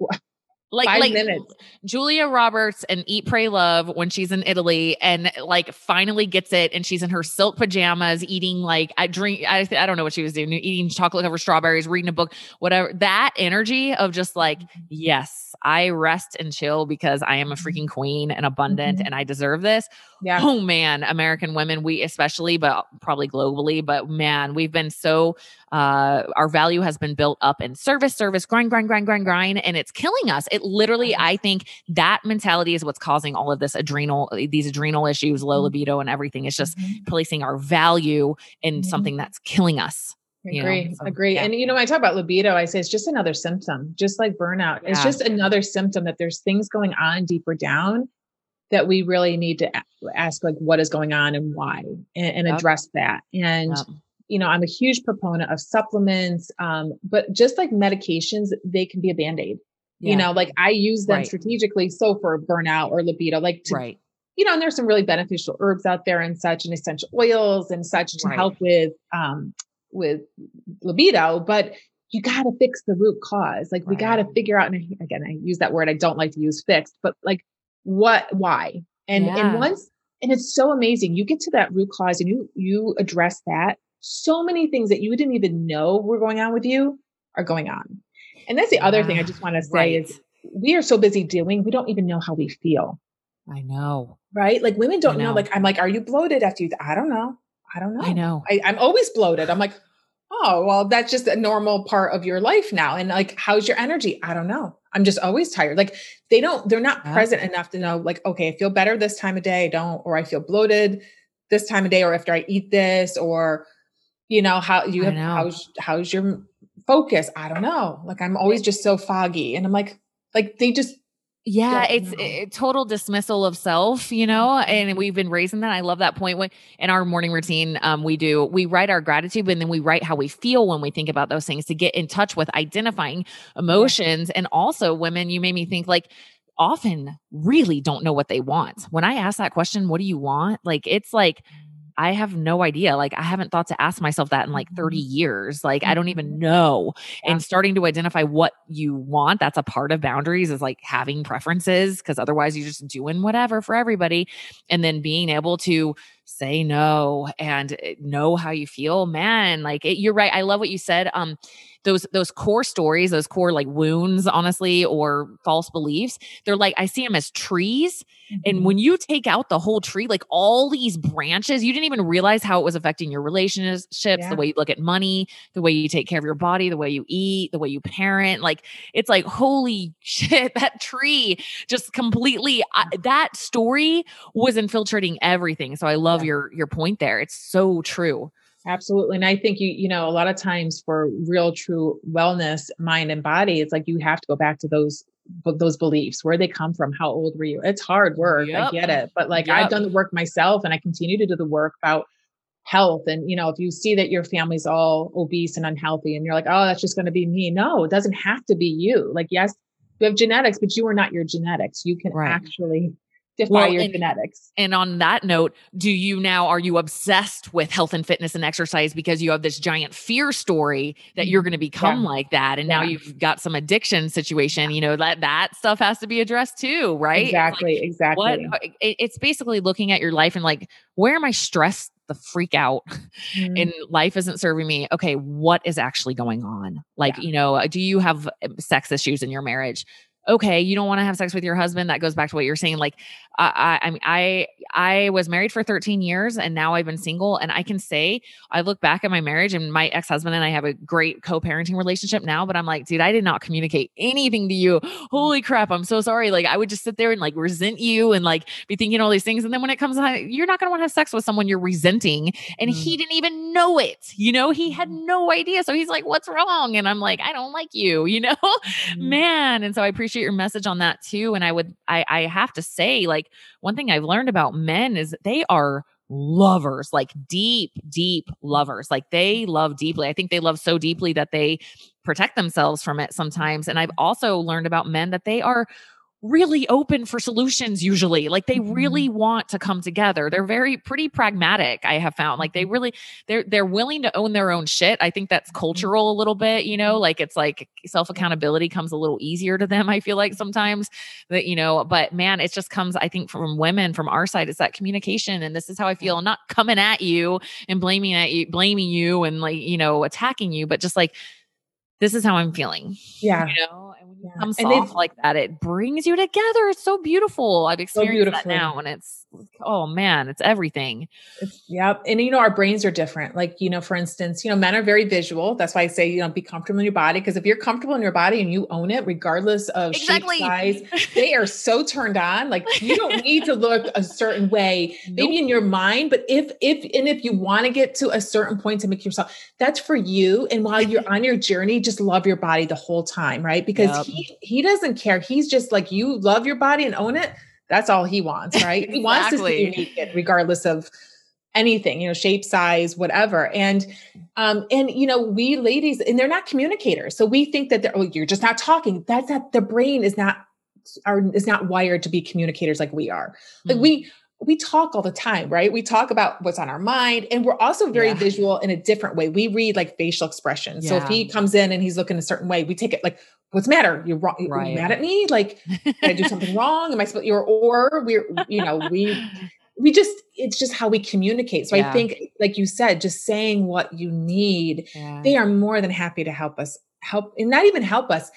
like Five like minutes. Julia Roberts and Eat Pray Love when she's in Italy and like finally gets it and she's in her silk pajamas eating like I drink I I don't know what she was doing eating chocolate covered strawberries reading a book whatever that energy of just like mm-hmm. yes I rest and chill because I am a mm-hmm. freaking queen and abundant mm-hmm. and I deserve this. Yeah. Oh man, American women, we especially, but probably globally, but man, we've been so uh our value has been built up in service, service, grind, grind, grind, grind, grind, and it's killing us. It literally, mm-hmm. I think that mentality is what's causing all of this adrenal, these adrenal issues, low mm-hmm. libido, and everything. It's just mm-hmm. placing our value in mm-hmm. something that's killing us. Agree. You know? so, agree. Yeah. And you know, when I talk about libido, I say it's just another symptom, just like burnout. Yeah. It's just another symptom that there's things going on deeper down that we really need to ask like what is going on and why and, and yep. address that and yep. you know i'm a huge proponent of supplements um, but just like medications they can be a band-aid yeah. you know like i use them right. strategically so for burnout or libido like to, right you know and there's some really beneficial herbs out there and such and essential oils and such to right. help with um with libido but you got to fix the root cause like we got to figure out and again i use that word i don't like to use fixed but like what why? And yeah. and once and it's so amazing. You get to that root cause and you you address that. So many things that you didn't even know were going on with you are going on. And that's the other thing i just want to say right. is we are so busy doing we don't even know how we feel. I know. Right? Like women don't know. know. like i'm like are you bloated after you i don't know. I don't know. i know. I, i'm always bloated. I'm like oh well that's just a normal part of your life now and like how's your energy? I don't know. I'm just always tired. Like they don't they're not yeah. present enough to know like okay i feel better this time of day i don't or i feel bloated this time of day or after i eat this or you know how you have how's how's your focus? I don't know. Like i'm always just so foggy and i'm like like they just yeah, it's a total dismissal of self, you know, and we've been raising that. I love that point. When in our morning routine, um, we do we write our gratitude, and then we write how we feel when we think about those things to get in touch with identifying emotions. And also, women, you made me think like often really don't know what they want. When I ask that question, "What do you want?" Like it's like I have no idea. Like, I haven't thought to ask myself that in like 30 mm-hmm. years. Like, I don't even mm-hmm. know. Yeah. And starting to identify what you want, that's a part of boundaries is like having preferences because otherwise you're just doing whatever for everybody. And then being able to say no and eh, know how you feel man like it, you're right i love what you said um those those core stories those core like wounds honestly or false beliefs they're like i see them as trees mm-hmm. and when you take out the whole tree like all these branches you didn't even realize how it was affecting your relationships yeah. the way you look at money the way you take care of your body the way you eat the way you parent like it's like holy shit that tree just completely I, that story was infiltrating everything so i love love yeah. your your point there. It's so true. Absolutely. And I think you, you know, a lot of times for real true wellness, mind and body, it's like you have to go back to those those beliefs, where they come from, how old were you? It's hard work. Yep. I get it. But like yep. I've done the work myself and I continue to do the work about health. And, you know, if you see that your family's all obese and unhealthy and you're like, oh, that's just going to be me. No, it doesn't have to be you. Like, yes, you have genetics, but you are not your genetics. You can right. actually defy well, your and, genetics. And on that note, do you now are you obsessed with health and fitness and exercise because you have this giant fear story that you're mm-hmm. going to become yeah. like that and yeah. now you've got some addiction situation, you know, that that stuff has to be addressed too, right? Exactly, like, exactly. What it's basically looking at your life and like where am I stressed the freak out mm-hmm. and life isn't serving me okay what is actually going on like yeah. you know do you have um, sex issues in your marriage okay, you don't want to have sex with your husband. That goes back to what you're saying. Like, I, I, mean, I, I was married for 13 years and now I've been single. And I can say, I look back at my marriage and my ex husband and I have a great co parenting relationship now. But I'm like, dude, I did not communicate anything to you. Holy crap. I'm so sorry. Like, I would just sit there and like resent you and like be thinking all these things. And then when it comes to, you're not going to want to have sex with someone you're resenting. And mm-hmm. he didn't even know it. You know, he had mm-hmm. no idea. So he's like, what's wrong? And I'm like, I don't like you, you know, mm-hmm. man. And so I appreciate appreciate your message on that too. And I would, I, I have to say, like, one thing I've learned about men is they are lovers, like deep, deep lovers. Like they love deeply. I think they love so deeply that they protect themselves from it sometimes. And I've mm. also learned about men that they are really open for solutions usually like they really mm-hmm. want to come together they're very pretty pragmatic i have found like they mm-hmm. really they're they're willing to own their own shit i think that's mm-hmm. cultural a little bit you know like it's like self accountability comes a little easier to them i feel like sometimes that you know but man it just comes i think from women from our side it's that communication and this is how i feel I'm not coming at you and blaming at you blaming you and like you know attacking you but just like this is how I'm feeling. Yeah. You know, and when you yeah. come soft like that, it brings you together. It's so beautiful. I've experienced so that now and it's oh man, it's everything. It's, yep. And you know, our brains are different. Like, you know, for instance, you know, men are very visual. That's why I say, you know, be comfortable in your body. Cause if you're comfortable in your body and you own it, regardless of exactly. size, they are so turned on. Like you don't need to look a certain way, nope. maybe in your mind, but if, if, and if you want to get to a certain point to make yourself, that's for you. And while you're on your journey, just love your body the whole time. Right. Because yep. he, he doesn't care. He's just like, you love your body and own it That's all he wants, right? exactly. He wants to see you naked, regardless of anything, you know, shape, size, whatever. And um, and you know, we ladies, and they're not communicators. So we think that they're oh, you're just not talking. That's that the brain is not are is not wired to be communicators like we are. Like mm-hmm. we we talk all the time, right? We talk about what's on our mind and we're also very yeah. visual in a different way. We read like facial expressions. Yeah. So if he comes in and he's looking a certain way, we take it like, what's the matter? You're wrong. Right. you mad at me? Like, did I do something wrong? Am I supposed you're or we're, you know, we we just it's just how we communicate. So yeah. I think like you said, just saying what you need, they are more than happy to help us help and not even help us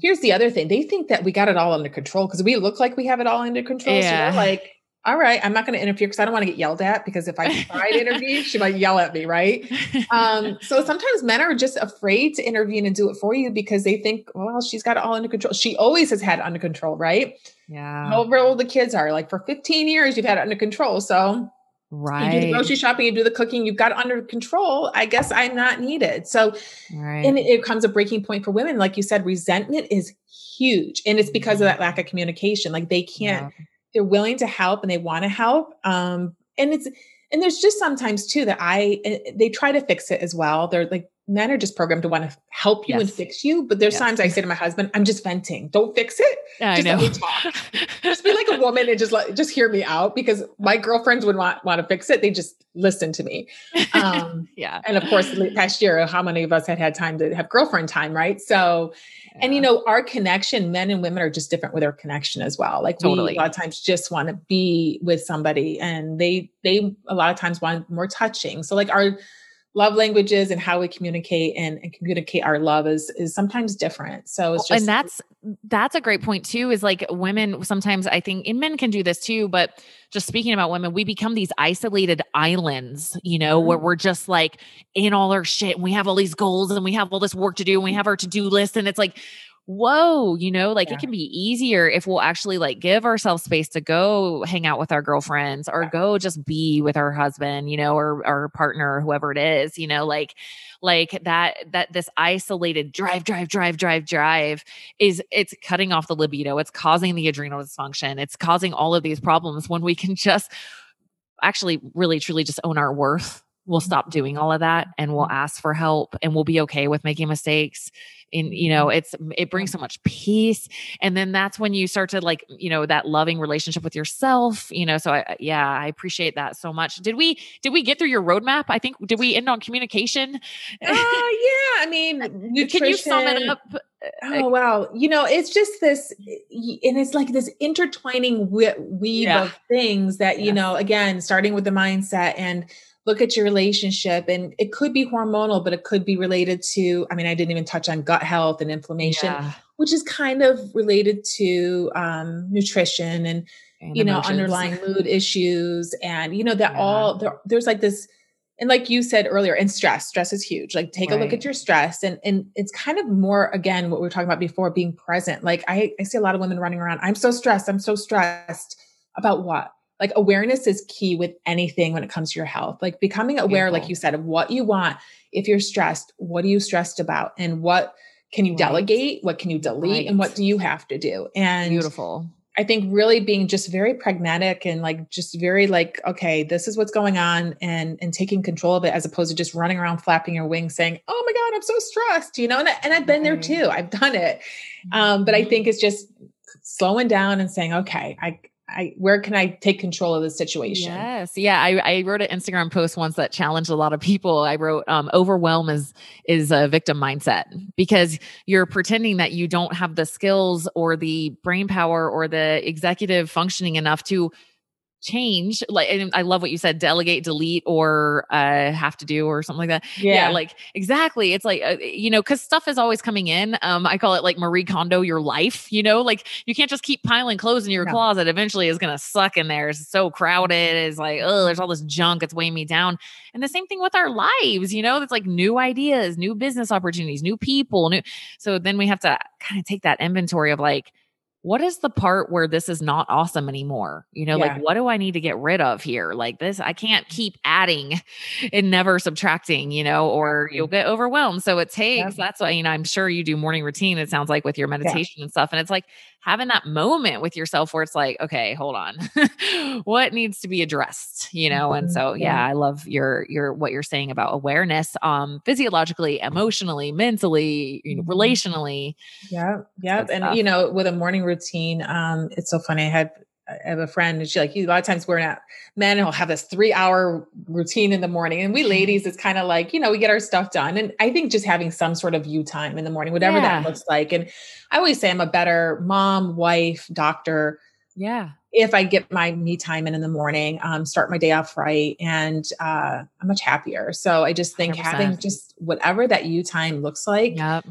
here's the other thing they think that we got it all under control because we look like we have it all under control yeah. so like all right, I'm not going to interfere because I don't want to get yelled at because if I try to intervene, she might yell at me, right? Um, so sometimes men are just afraid to intervene and do it for you because they think, well, she's got it all under control. She always has had it under control, right? Yeah. However old the kids are, like for 15 years, you've had it under control. So right. you do the grocery shopping, you do the cooking, you've got it under control. I guess I'm not needed. So, right. and it, it comes a breaking point for women. Like you said, resentment is huge. And it's because of mm-hmm. that lack of communication. Like they can't. Yeah they're willing to help and they want to help. Um, and it's and there's just sometimes too that I eh, they try to fix it as well. They're like men are just programmed to want to help you yes. and fix you. But there's yes. times I say to my husband, I'm just venting. Don't fix it. I just know. let me talk. just be like a woman and just let just hear me out because my girlfriends would want want to fix it. They just listen to me. Um, yeah. And of course, past year, how many of us had had time to have girlfriend time, right? So and you know, our connection, men and women are just different with our connection as well. Like totally. we a lot of times just want to be with somebody and they they a lot of times want more touching. So like our love languages and how we communicate and, and, communicate our love is is sometimes different. So it's just and that's that's a great point too. Is like women sometimes I think and men can do this too, but just speaking about women, we become these isolated islands, you know, mm-hmm. where we're just like in all our shit and we have all these goals and we have all this work to do and we have our to do list and it's like whoa, you know, like yeah. it can be easier if we'll actually like give ourselves space to go hang out with our girlfriends or yeah. go just be with our husband, you know, or our partner or whoever it is, you know, like like that that this isolated drive drive drive drive drive is it's cutting off the libido, it's causing the adrenal dysfunction, it's causing all of these problems when we can just actually really truly just own our worth we'll stop doing all of that and we'll mm-hmm. ask for help and we'll be okay with making mistakes and you know mm-hmm. it's it brings so much peace and then that's when you start to like you know that loving relationship with yourself you know so I, yeah i appreciate that so much did we did we get through your roadmap i think did we end on communication uh yeah i mean nutrition. can you sum it up Oh wow! You know, it's just this, and it's like this intertwining weave yeah. of things that you know. Again, starting with the mindset and look at your relationship and it could be hormonal but it could be related to i mean i didn't even touch on gut health and inflammation yeah. which is kind of related to um, nutrition and, and you emotions. know underlying mood issues and you know that yeah. all there, there's like this and like you said earlier and stress stress is huge like take right. a look at your stress and and it's kind of more again what we were talking about before being present like i i see a lot of women running around i'm so stressed i'm so stressed about what like awareness is key with anything when it comes to your health. Like becoming aware, Beautiful. like you said, of what you want. If you're stressed, what are you stressed about? And what can you right. delegate? What can you delete? Right. And what do you have to do? And beautiful. I think really being just very pragmatic and like just very like, okay, this is what's going on and and taking control of it as opposed to just running around flapping your wings saying, oh my God, I'm so stressed, you know, and, I, and I've been there too. I've done it. Um, but I mm-hmm. think it's just slowing down and saying, okay, I I where can I take control of the situation? Yes. Yeah. I, I wrote an Instagram post once that challenged a lot of people. I wrote um, overwhelm is is a victim mindset because you're pretending that you don't have the skills or the brain power or the executive functioning enough to change like and i love what you said delegate delete or uh have to do or something like that. Yeah, yeah. like exactly it's like uh, you know because stuff is always coming in um i call it like marie kondo your life you know like you can't just keep piling clothes in your no. closet eventually is gonna suck in there it's so crowded it's like oh there's all this junk it's weighing me down. And the same thing with our lives you know it's like new ideas new business opportunities new people new so then we have to kind of take that inventory of like what is the part where this is not awesome anymore? You know, yeah. like what do I need to get rid of here? Like this, I can't keep adding and never subtracting, you know, or you'll get overwhelmed. So it takes, that's why, you know, I'm sure you do morning routine, it sounds like with your meditation yeah. and stuff. And it's like having that moment with yourself where it's like, okay, hold on. what needs to be addressed? You know? Mm-hmm. And so yeah, I love your your what you're saying about awareness, um, physiologically, emotionally, mentally, you know, mm-hmm. relationally. Yeah. Yeah. And you know, with a morning routine routine. Um, it's so funny. I had I have a friend and she like a lot of times we're not men will have this three hour routine in the morning. And we mm-hmm. ladies, it's kind of like, you know, we get our stuff done. And I think just having some sort of you time in the morning, whatever yeah. that looks like. And I always say I'm a better mom, wife, doctor. Yeah. If I get my me time in in the morning, um, start my day off right, and uh, I'm much happier. So I just think 100%. having just whatever that you time looks like, yep.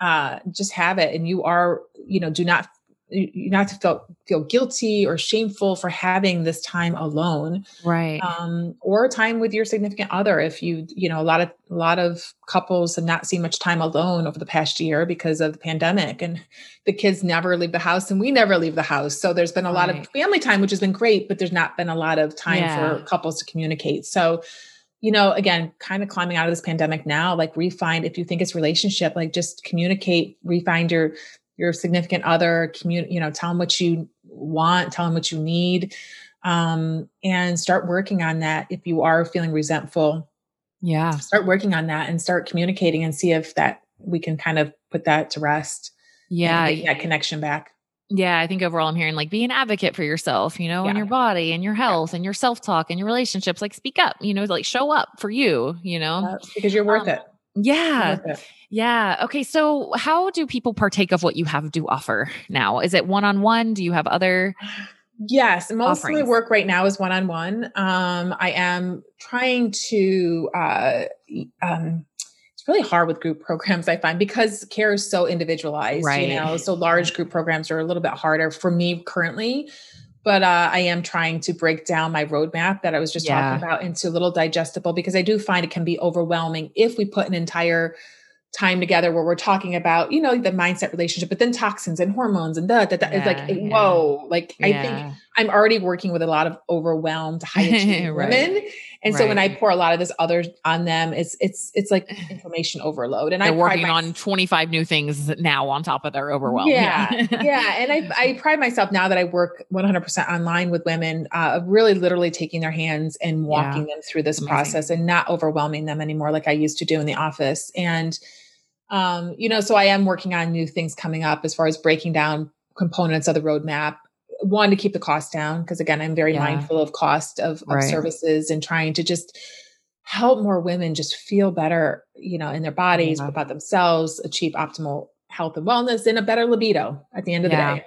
uh, just have it. And you are, you know, do not you not to feel feel guilty or shameful for having this time alone right. um, or time with your significant other if you you know a lot of a lot of couples have not seen much time alone over the past year because of the pandemic and the kids never leave the house and we never leave the house. So there's been a lot of family time which has been great but there's not been a lot of time yeah. for couples to communicate. So you know again kind of climbing out of this pandemic now like refind if you think it's relationship like just communicate refind your your significant other, community, you know, tell them what you want, tell them what you need, um, and start working on that. If you are feeling resentful, yeah, start working on that and start communicating and see if that we can kind of put that to rest. Yeah, that connection back. Yeah, I think overall I'm hearing like be an advocate for yourself, you know, yeah. and your body and your health yeah. and your self talk and your relationships. Like speak up, you know, like show up for you, you know, because you're worth um, it. Yeah. Yeah. Okay. So, how do people partake of what you have to offer now? Is it one on one? Do you have other? Yes, most offerings? of my work right now is one on one. Um, I am trying to. Uh, um, it's really hard with group programs. I find because care is so individualized. Right. You know, so large group programs are a little bit harder for me currently but uh, I am trying to break down my roadmap that I was just yeah. talking about into a little digestible because I do find it can be overwhelming if we put an entire time together where we're talking about, you know, the mindset relationship, but then toxins and hormones and that, that, that. Yeah, it's like, yeah. whoa, like. I think I'm already working with a lot of overwhelmed high achieving right. women. And right. so when I pour a lot of this other on them, it's, it's, it's like information overload. And I'm working on 25 new things now on top of their overwhelm. Yeah. yeah. And I, I pride myself now that I work 100% online with women, uh, really literally taking their hands and walking them through this Amazing. process and not overwhelming them anymore like I used to do in the office. And, um, you know, so I am working on new things coming up as far as breaking down components of the roadmap. One to keep the cost down because again, I'm very yeah. mindful of cost of, of right. services and trying to just help more women just feel better, you know, in their bodies, yeah. about themselves, achieve optimal health and wellness, and a better libido at the end of yeah. the day.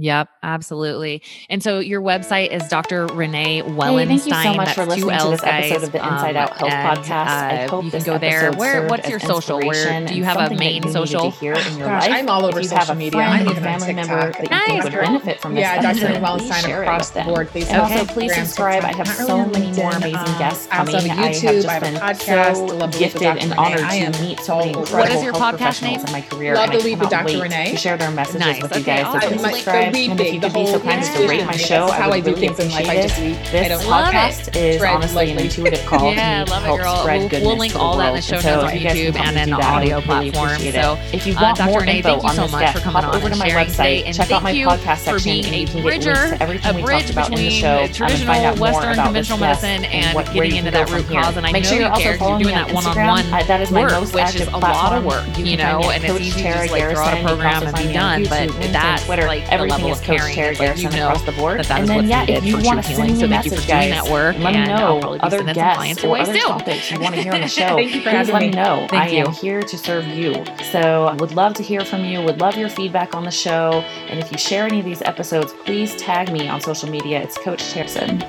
Yep, absolutely. And so your website is Dr. Renee Wellenstein. Hey, thank you so much That's for listening to this episode of the Inside um, Out Health and, Podcast. Uh, I hope you can go there. Where? What's your social? Where do you have a main social? Here in your Gosh, life. I'm all over social media. I'm a family member that you nice. think would benefit from this. Yeah, Dr. Renee Wellenstein across the board. Please. And also, please subscribe. I have so many more amazing guests coming. I have just been so gifted and honored to meet so many incredible health professionals in my career. Love to lead with Dr. Renee. To share their messages with you guys. So please subscribe. And if you could be so kind as to rate my show. I how I do things in life. I just this podcast is honestly an intuitive call yeah, to love it, girl. Spread we'll, we'll link all that in the show notes on YouTube and in the audio platform. So if you uh, want more info on this guest, hop over to my website, check out my podcast section, and you can get links to everything we talked about in the show. Traditional Western conventional medicine and getting into that root cause. And I know you care. You're doing that one-on-one That is my most which is a lot of work, you know, and it's easy to just like throw out a program and be done. But that's like the level. Like you know across the board. That that and then, yeah, if you want to send me a message, guys, that work, let me know other guests or other topics you want to hear on the show. Thank you for Please let me know. Thank I am here to serve you. So I would love to hear from you. Would love your feedback on the show. And if you share any of these episodes, please tag me on social media. It's Coach Harrison.